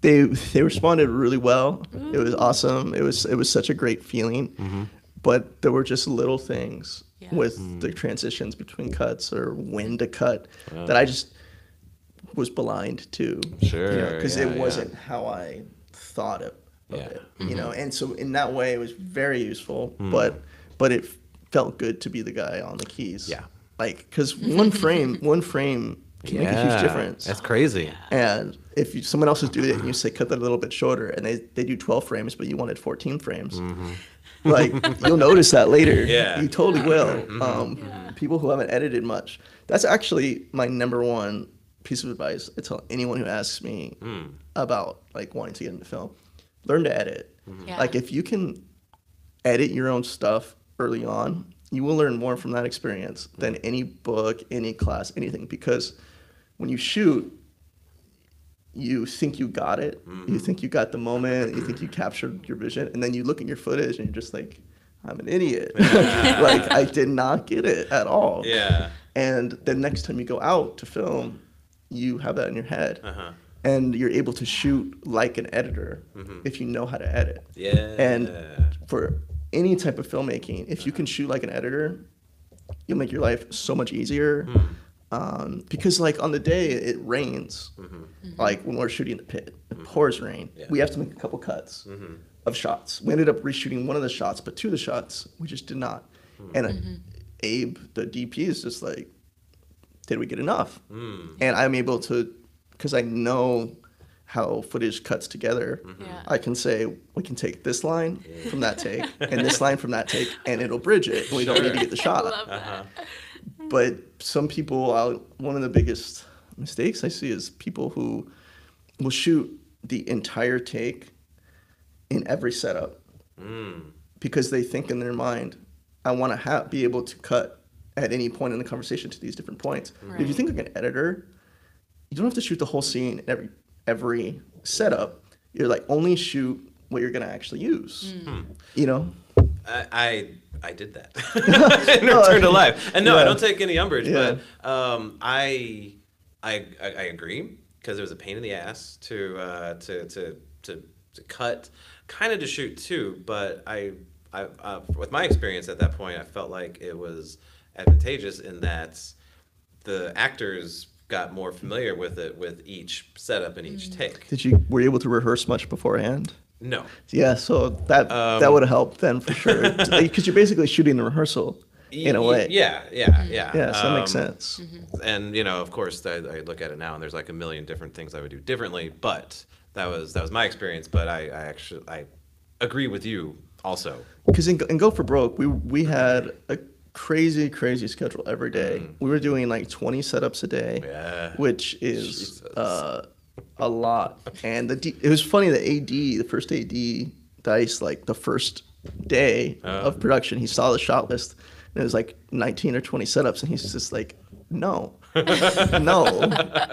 S4: they they responded really well. It was awesome. It was it was such a great feeling. But there were just little things
S2: Yeah.
S4: with the transitions between cuts or when to cut that I just was blind to.
S1: Sure,
S4: Because
S1: yeah,
S4: it wasn't how I thought of, of
S1: Yeah.
S4: it. You know, and so in that way it was very useful,
S1: Mm.
S4: but but it felt good to be the guy on the keys.
S1: Yeah.
S4: Like, because one frame, one frame can make a huge difference.
S1: That's crazy.
S4: And if you, someone else is doing it and you say cut that a little bit shorter and they, they do 12 frames, but you wanted 14 frames, like you'll notice that later.
S1: Mm-hmm. Yeah. Mm-hmm.
S4: You totally will. Um, People who haven't edited much. That's actually my number one piece of advice I tell anyone who asks me
S1: Hmm.
S4: about like wanting to get into film. Learn to edit.
S1: Mm-hmm.
S2: Yeah.
S4: Like if you can edit your own stuff early on, you will learn more from that experience than any book, any class, anything. Because when you shoot, you think you got it. You mm-hmm. think you got the moment. You think you captured your vision, and then you look at your footage and you're just like, "I'm an idiot. like I did not get it at all."
S1: Yeah.
S4: And the next time you go out to film, you have that in your head,
S1: Uh-huh.
S4: and you're able to shoot like an editor mm-hmm. if you know how to edit.
S1: Yeah.
S4: And for any type of filmmaking, if you can shoot like an editor, you'll make your life so much easier. Hmm. Um, because like on the day it rains, mm-hmm. Mm-hmm. like when we're shooting the pit, it mm-hmm. pours rain.
S1: Yeah.
S4: We have to make a couple cuts of shots. We ended up reshooting one of the shots, but two of the shots we just did not. And uh, Abe, the DP, is just like, did we get enough? Mm. And I'm able to, because I know how footage cuts together.
S2: Yeah.
S4: I can say we can take this line from that take and this line from that take, and it'll bridge it. And we don't need to get the shot.
S2: Love that.
S1: Uh-huh.
S4: But some people, I'll, one of the biggest mistakes I see is people who will shoot the entire take in every setup
S1: Mm.
S4: because they think in their mind, I want to ha- be able to cut at any point in the conversation to these different points. If you
S2: Right.
S4: think like an editor, you don't have to shoot the whole scene in every every setup. You're like only shoot what you're gonna actually use. You know.
S1: I, I I did that in return to life. And no, I don't take any umbrage,
S4: Yeah.
S1: but um, I, I I I agree because it was a pain in the ass to uh, to, to to to cut, kind of to shoot too. But I I uh, with my experience at that point, I felt like it was advantageous in that the actors got more familiar with it with each setup and each take.
S4: Did you were you able to rehearse much beforehand?
S1: No.
S4: Yeah, so that
S1: Um,
S4: that would have helped then for sure because you're basically shooting the rehearsal in a way.
S1: Yeah, yeah, yeah.
S4: Yeah, so that makes
S1: Um,
S4: sense.
S1: and you know of course I, I look at it now and there's like a million different things i would do differently but that was that was my experience but i, I actually i agree with you also
S4: Because in, in Go for Broke, we we had a crazy crazy schedule every day. We were doing like 20 setups a day,
S1: Mm. Yeah.
S4: which is
S1: Jesus.
S4: uh, a lot. And the D, it was funny the AD, the first AD Dice, like the first day
S1: Oh.
S4: of production, he saw the shot list and it was like 19 or 20 setups, and he's just like, no, no,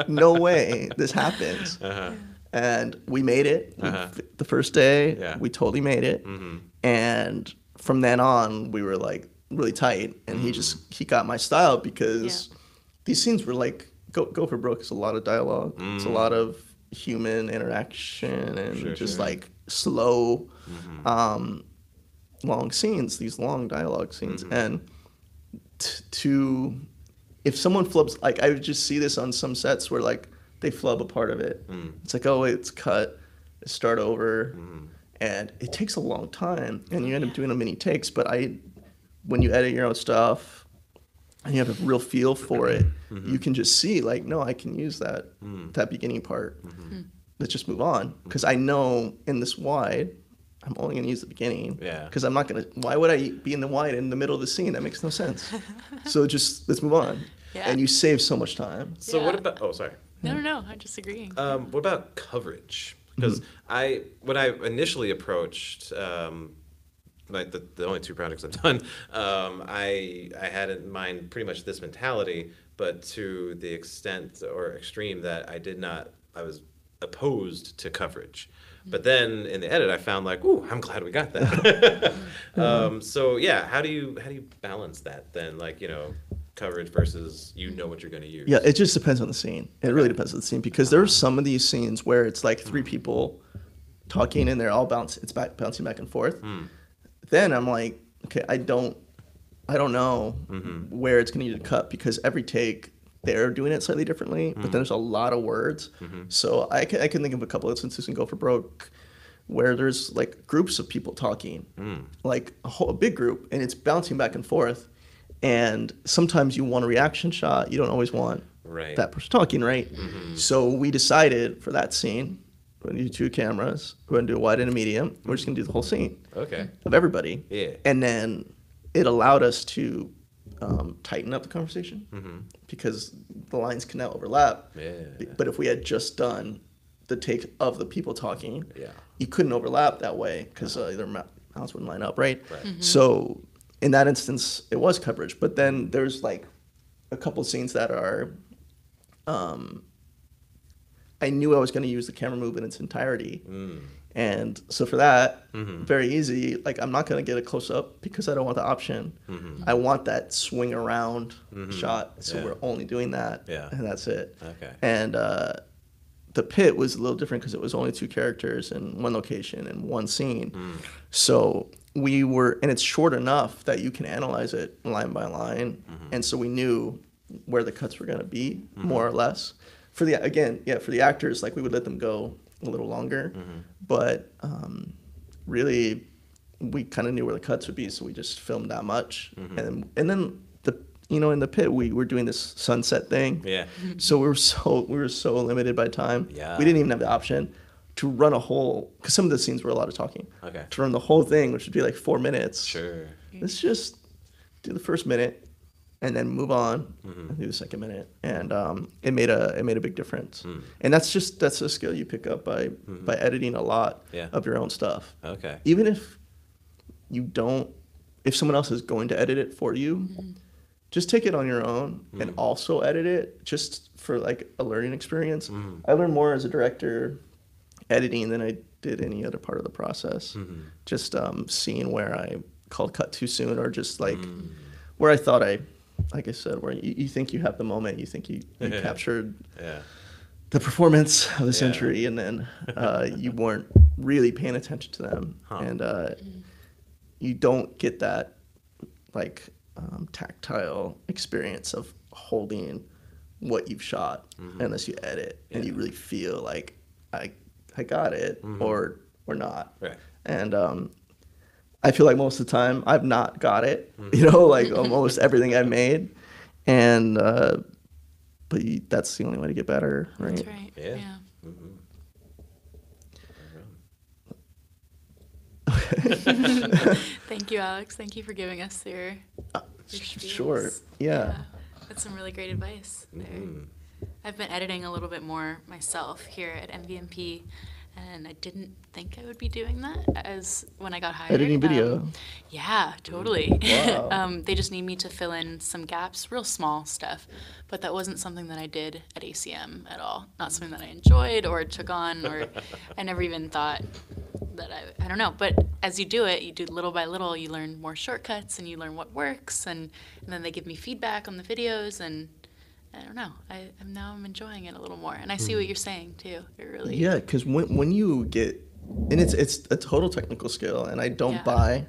S4: no way this happens. Uh-huh. And we made it
S1: Uh-huh.
S4: the first day.
S1: Yeah.
S4: We totally made it. Mm-hmm. And from then on, we were like really tight. And he just mm. he got my style because these scenes were like go go for broke is a lot of dialogue. It's a mm. lot of human interaction and
S1: Sure,
S4: just
S1: sure.
S4: like slow, mm-hmm. um, long scenes. These long dialogue scenes mm-hmm. and t- to if someone flubs like I would just see this on some sets where like they flub a part of it. Mm. It's like oh it's cut, start over, mm-hmm. and it takes a long time, and you end up doing a many takes. But I, when you edit your own stuff, and you have a real feel for it, mm-hmm. you can just see like no I can use that mm. that beginning part. Mm-hmm. Let's just move on mm-hmm. because I know in this wide. I'm only going to use the beginning.
S1: Yeah.
S4: Because I'm not going to. Why would I be in the wide in the middle of the scene? That makes no sense. so just let's move on.
S2: Yeah.
S4: And you save so much time.
S1: so what about oh sorry
S2: No, no, no. I'm just agreeing.
S1: um, what about coverage because i when i initially approached um, like the, the only two projects I've done, um, I I had in mind pretty much this mentality, but to the extent or extreme that I did not, I was opposed to coverage. But then in the edit, I found like, ooh, I'm glad we got that. um, so yeah, how do you how do you balance that then? Like you know, coverage versus you know what you're going to use.
S4: Yeah, it just depends on the scene. It really depends on the scene because there are some of these scenes where it's like three people talking and they're all bounce. It's back bouncing back and forth. Then I'm like, okay, I don't, I don't know
S1: Mm-hmm.
S4: where it's going to need to cut because every take they're doing it slightly differently,
S1: Mm-hmm.
S4: but there's a lot of words. So I can, I can think of a couple instances in Go for Broke where there's like groups of people talking,
S1: Mm.
S4: like a whole a big group, and it's bouncing back and forth. And sometimes you want a reaction shot, you don't always want
S1: Right.
S4: that person talking, right? So we decided for that scene, we're gonna do two cameras, we're gonna do a wide and a medium, we're just gonna do the whole scene
S1: Okay.
S4: of everybody.
S1: Yeah.
S4: And then it allowed us to um, tighten up the conversation because the lines can now overlap.
S1: Yeah.
S4: But if we had just done the take of the people talking,
S1: Yeah.
S4: you couldn't overlap that way because uh, their mou- mouths wouldn't line up, right?
S1: Right.
S4: So in that instance, it was coverage. But then there's like a couple scenes that are. Um, I knew I was going to use the camera move in its entirety.
S1: Mm.
S4: And so for that,
S1: Mm-hmm.
S4: very easy. Like I'm not gonna get a close up because I don't want the option. I want that swing around shot. So
S1: Mm-hmm. Yeah.
S4: we're only doing that,
S1: Yeah.
S4: and that's it.
S1: Okay.
S4: And uh, the pit was a little different because it was only two characters in one location and one scene.
S1: Mm.
S4: So we were, and it's short enough that you can analyze it line by line.
S1: Mm-hmm.
S4: And so we knew where the cuts were gonna be more or less. For the again, yeah, for the actors, like we would let them go a little longer,
S1: Mm-hmm.
S4: but um, really we kind of knew where the cuts would be, so we just filmed that much,
S1: Mm-hmm.
S4: and then, and then the you know in the pit we were doing this sunset thing,
S1: Yeah.
S4: so we were so we were so limited by time.
S1: Yeah.
S4: we didn't even have the option to run a whole because some of the scenes were a lot of talking.
S1: Okay.
S4: to run the whole thing, which would be like four minutes.
S1: Sure.
S4: Let's just do the first minute and then move on
S1: Mm-hmm.
S4: and do the second minute. And um, it made a it made a big difference.
S1: Mm.
S4: And that's just that's a skill you pick up by by editing a lot
S1: Mm-hmm. Yeah.
S4: of your own stuff.
S1: Okay.
S4: Even if you don't if someone else is going to edit it for you, just take it on your own and also edit it just for like a learning experience. I learned more as a director editing than I did any other part of the process. Just um, seeing where I called cut too soon or just like where I thought I, like I said, where you, you think you have the moment, you think you, you
S1: Yeah.
S4: captured
S1: Yeah.
S4: the performance of the
S1: Yeah.
S4: century, and then uh, you weren't really paying attention to them,
S1: Huh.
S4: and uh, you don't get that like um, tactile experience of holding what you've shot unless you edit and you
S1: Mm-hmm.
S4: Really feel like I I got it or or not.
S1: Right.
S4: And um, I feel like most of the time I've not got it.
S1: Mm-hmm.
S4: You know, like almost everything I've made, and uh, but you, that's the only way to get better, right?
S2: That's right.
S1: Yeah.
S2: Yeah. Thank you, Alex. Thank you for giving us your, your
S4: Sure.
S2: spiels.
S4: Yeah.
S2: That's some really great advice there.
S1: Mm-hmm.
S2: I've been editing a little bit more myself here at MVMP, and I didn't think I would be doing that as when I got hired.
S4: Editing video.
S2: Um, yeah, totally.
S4: Wow.
S2: um, they just need me to fill in some gaps, real small stuff, but that wasn't something that I did at ACM at all. Not something that I enjoyed or took on, or I never even thought that I, I don't know. But as you do it, you do little by little, you learn more shortcuts and you learn what works, and, and then they give me feedback on the videos, and I don't know. I, I'm now I'm enjoying it a little more, and I see what mm. you're saying too. It really,
S4: Yeah, because when when you get, and it's it's a total technical skill, and I don't
S2: Yeah.
S4: buy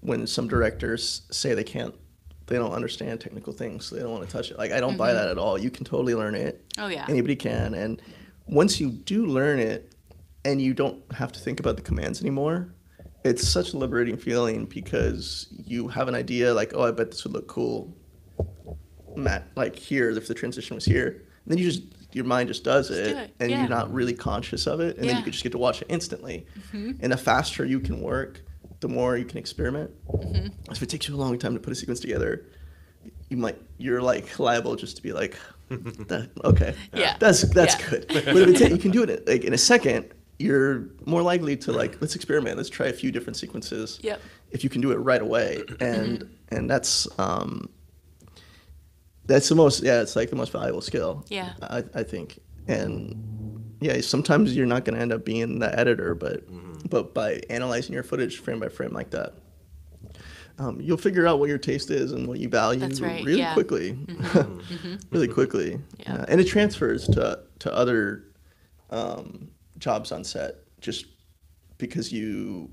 S4: when some directors say they can't, they don't understand technical things, so they don't want to touch it. Like I don't buy mm-hmm. that at all. You can totally learn it.
S2: Oh, yeah.
S4: Anybody can, and once you do learn it, and you don't have to think about the commands anymore. It's such a liberating feeling because you have an idea like, oh, I bet this would look cool. Matt, like here, if the transition was here, and then you just your mind just does it,
S2: do it,
S4: and
S2: yeah.
S4: you're not really conscious of it, and then you could just get to watch it instantly.
S2: Mm-hmm.
S4: And the faster you can work, the more you can experiment.
S2: Mm-hmm.
S4: If it takes you a long time to put a sequence together, you might you're like liable just to be like, that, okay,
S2: Yeah.
S4: that's that's
S2: Yeah.
S4: good. But if it ta- you can do it like in a second, you're more likely to like let's experiment. Let's try a few different sequences.
S2: Yep.
S4: If you can do it right away, and and that's um, that's the most yeah, it's like the most valuable skill.
S2: Yeah.
S4: I I think and yeah, sometimes you're not going to end up being the editor, but but by analyzing your footage frame by frame like that, um, you'll figure out what your taste is and what you value
S2: That's right,
S4: really
S2: yeah.
S4: quickly, really quickly,
S2: Yeah.
S4: Uh, and it transfers to to other um, jobs on set just because you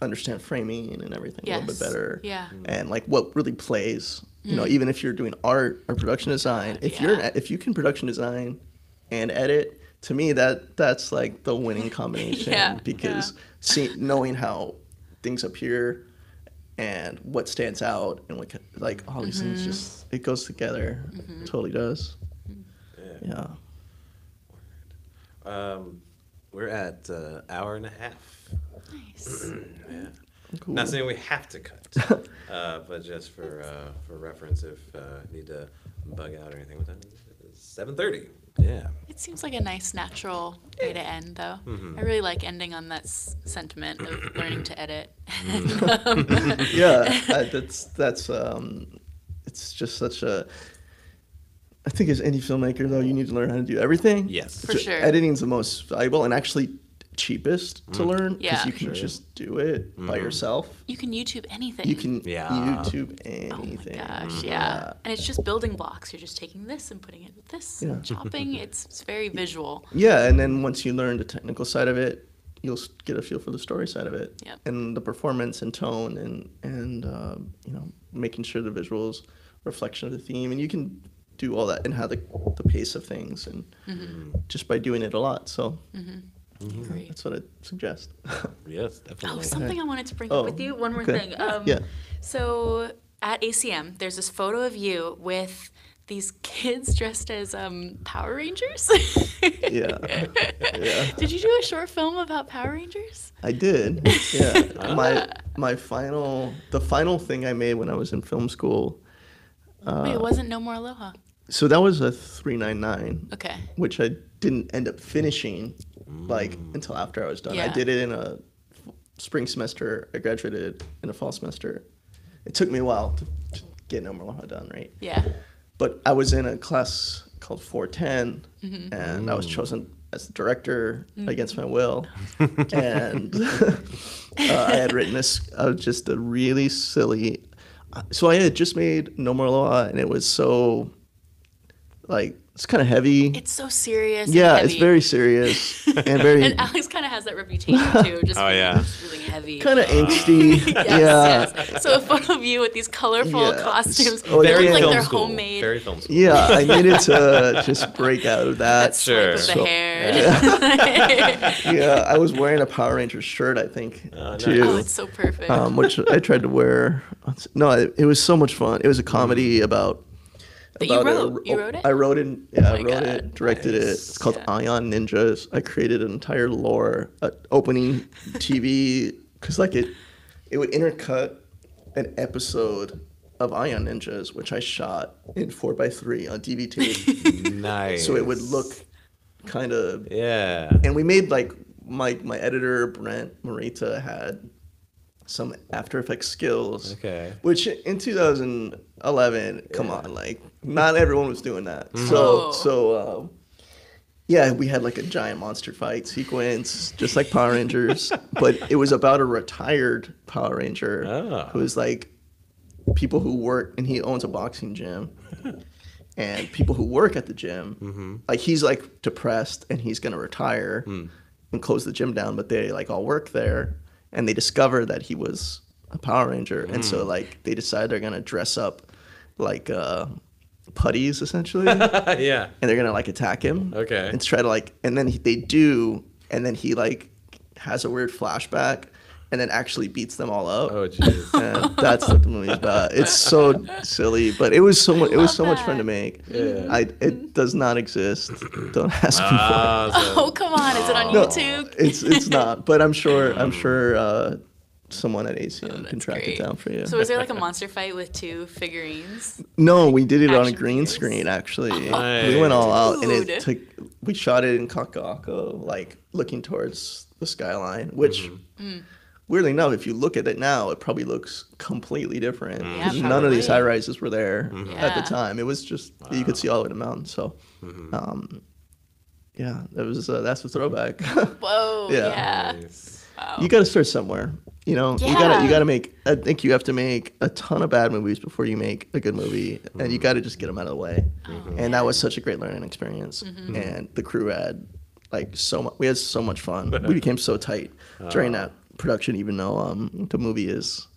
S4: understand framing and everything a little bit
S2: Yes.
S4: better.
S2: Yeah.
S4: And like what really plays. You know, even if you're doing art or production design, if you're an, if you can production design and edit, to me that that's like the winning combination
S2: Yeah,
S4: because
S2: yeah.
S4: see, knowing how things appear and what stands out and like like all these
S2: Mm-hmm.
S4: things just it goes together. Totally does. Yeah.
S1: Um, we're at uh, hour and a half.
S2: Nice.
S1: Yeah.
S4: Cool.
S1: Not saying we have to cut, uh, but just for uh, for reference, if uh, need to bug out or anything. What time is it? Seven thirty. Yeah.
S2: It seems like a nice, natural way to end, though.
S1: Mm-hmm.
S2: I really like ending on that s- sentiment of learning to edit.
S1: Mm-hmm.
S4: yeah, I, that's that's um, it's just such a. I think as any filmmaker though, you need to learn how to do everything.
S1: Yes.
S2: For
S4: Ju-
S2: sure.
S4: Editing's the most valuable and actually cheapest to mm. learn because
S2: Yeah.
S4: you can just do it by mm. yourself.
S2: you can YouTube anything.
S4: You can
S1: Yeah.
S4: YouTube
S2: Oh my
S4: anything.
S2: gosh, mm-hmm. yeah. And it's just building blocks. You're just taking this and putting it with this, and
S4: Yeah.
S2: chopping. It's, it's very visual.
S4: Yeah, and then once you learn the technical side of it, you'll get a feel for the story side of it,
S2: Yep.
S4: and the performance and tone, and and uh, you know making sure the visuals reflection of the theme, and you can do all that and how the the pace of things, and
S2: Mm-hmm. mm-hmm.
S4: just by doing it a lot. So mm-hmm.
S2: Great.
S4: that's what I suggest.
S1: Yes, definitely.
S2: Oh,
S1: definitely.
S2: something I wanted to bring
S4: Oh,
S2: up with you. One more
S4: okay.
S2: thing. Um,
S4: Yeah.
S2: So at ACM, there's this photo of you with these kids dressed as um, Power Rangers.
S4: yeah, yeah.
S2: Did you do a short film about Power Rangers?
S4: I did. Yeah. my my final the final thing I made when I was in film school. Uh,
S2: Wait, it wasn't No More Aloha.
S4: So that was a 399.
S2: Okay.
S4: which I didn't end up finishing like until after I was done. I did it in a spring semester. I graduated in a fall semester. It took me a while to, to get No More Aloha done, right?
S2: Yeah.
S4: But I was in a class called 410,
S2: Mm-hmm.
S4: and I was chosen as the director against my will. and uh, I had written this uh, just a really silly. uh, So I had just made No More Aloha, and it was so like it's kind of heavy.
S2: It's so serious. and
S4: Yeah, it's very serious and very
S2: And Alex kind of has that reputation too, just
S1: Oh, yeah.
S2: just really heavy.
S4: kind of angsty.
S2: yes,
S4: yeah,
S2: yes. So a photo of you with these colorful
S4: Yeah.
S2: costumes,
S4: Oh,
S2: they
S4: yeah. Very
S2: like
S1: film
S2: they're
S1: school.
S2: homemade.
S1: Very film school.
S4: yeah. I needed to just break out of that.
S2: that swipe of the
S1: Sure.
S2: hair.
S4: yeah, I was wearing a Power Rangers shirt, I think,
S1: Oh, nice.
S4: too.
S2: oh, it's so perfect.
S4: um, which I tried to wear. No, it, it was so much fun. It was a comedy about.
S2: That you
S4: about a-
S2: wrote? You wrote it?
S4: I wrote it. Yeah,
S2: Oh
S4: I wrote
S2: God,
S4: it, directed it. It's called
S2: Yeah.
S4: Ion Ninjas. I created an entire lore, uh, opening TV, because like it, it would intercut an episode of Ion Ninjas, which I shot in four x three on DVT,
S1: Nice.
S4: so it would look kind of
S1: Yeah.
S4: and we made like my my editor Brent Morita had some After Effects skills.
S1: Okay.
S4: Which in 2011, come on, like not everyone was doing that.
S1: Mm-hmm.
S2: Oh.
S4: So so um, yeah, we had like a giant monster fight sequence, just like Power Rangers, but it was about a retired Power Ranger
S1: Ah.
S4: who was like people who work, and he owns a boxing gym. And people who work at the gym,
S1: Mm-hmm.
S4: like he's like depressed and he's gonna retire
S1: Hmm.
S4: and close the gym down, but they like all work there, and they discover that he was a Power Ranger, and so
S1: Hmm.
S4: like they decide they're gonna dress up like uh, putties essentially,
S1: yeah.
S4: and they're gonna like attack him.
S1: Okay.
S4: And try to like, and then he, they do, and then he like has a weird flashback, and then actually beats them all up.
S1: Oh, jeez.
S4: And that's what the movie's about. It's so silly, but it was so much. It was
S2: love
S4: so much fun to make.
S1: Yeah.
S4: I it does not exist. Don't ask me for it.
S1: Ah, so-
S2: oh come on, is it on
S4: No,
S2: YouTube?
S4: it's it's not. But I'm sure I'm sure uh, someone at ACM can
S2: That's
S4: track
S2: great.
S4: it down for you.
S2: So was there like a monster fight with two figurines?
S4: no, we did it on a green
S2: figures?
S4: screen actually.
S1: Nice.
S4: We went all out, and it took. We shot it in Kakaako, like looking towards the skyline, which.
S1: Mm-hmm.
S4: Weirdly enough, if you look at it now, it probably looks completely different.
S1: Mm.
S2: Yeah,
S4: 'cause None of these high rises were there
S1: Mm-hmm.
S4: at the time. It was just you could see all the way to the mountain. So,
S1: Mm-hmm.
S4: um, yeah, that was uh, that's a throwback.
S2: Whoa,
S4: Yeah.
S2: yeah.
S1: Nice.
S2: Wow.
S4: you got to start somewhere. You know, you gotta you gotta make. I think you have to make a ton of bad movies before you make a good movie, and you got to just get them out of the way. Mm-hmm. and that was such a great learning experience. Mm-hmm. Mm-hmm. And the crew had like so much. We had so much fun. we uh, became so tight during uh. that production, even though um, the movie is.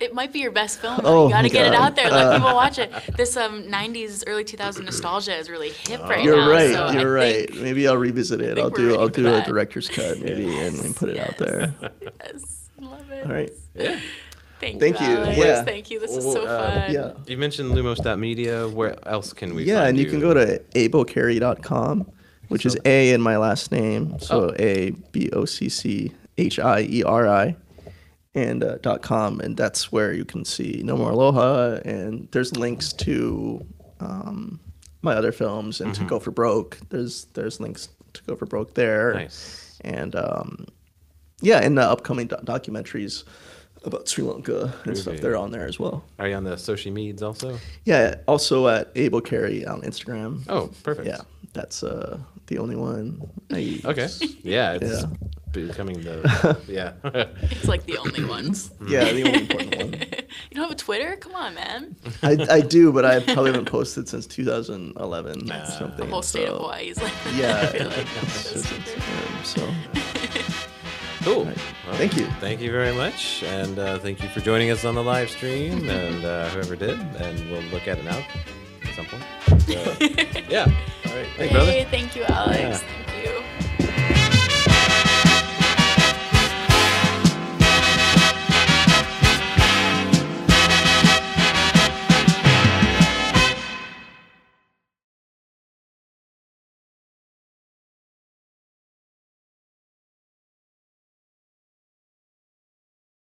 S2: It might be your best film.
S4: Oh,
S2: you gotta get it out there. Let people watch it. This um '90s, early 2000 nostalgia is really hip right now.
S4: You're
S2: now.
S4: right.
S2: so
S4: you're right.
S2: think-
S4: Maybe I'll revisit it. I'll do.
S2: ready
S4: I'll
S2: for
S4: do a
S2: that.
S4: director's cut maybe and, and put it out there.
S2: Yes, love it.
S4: All right.
S1: Yeah.
S2: Thank, you.
S4: Thank
S2: you.
S4: you.
S2: Alex.
S4: Yeah.
S2: Thank you. This is
S1: Well,
S2: so
S1: uh,
S2: fun.
S4: Yeah.
S1: You mentioned lumos.media. Where else can we
S4: Yeah,
S1: find
S4: and you can go to abocchieri.com, which is A in my last name. So
S1: Oh.
S4: A B O C C H I E R I and uh, dot com and that's where you can see No More Aloha and there's links to um, my other films and
S1: Mm-hmm.
S4: to Go for Broke. There's there's links to Go for Broke there.
S1: Nice.
S4: And um, yeah, and the upcoming do- documentaries about Sri Lanka and stuff they're on there as well.
S1: Are you on the social medias also?
S4: Yeah, also at abocchieri on Instagram.
S1: Oh, perfect.
S4: Yeah, that's uh, the only one I use.
S1: Okay. Yeah, it's
S4: Yeah.
S1: becoming the yeah.
S2: It's like the only ones.
S4: Yeah, the only important one.
S2: You don't have a Twitter? Come on, man.
S4: I, I do, but I probably haven't posted since 2011 or
S2: The
S4: something.
S2: whole state of Hawaii is like.
S4: Yeah,
S2: I feel like
S4: it's just- um, so
S1: cool.
S4: Right.
S1: Well,
S4: Thank you.
S1: Thank you very much, and uh, thank you for joining us on the live stream, and uh, whoever did, and we'll look at it now at some point. Yeah. All right. Hey, brother.
S2: Thank you, Alex.
S1: Yeah. Thank you.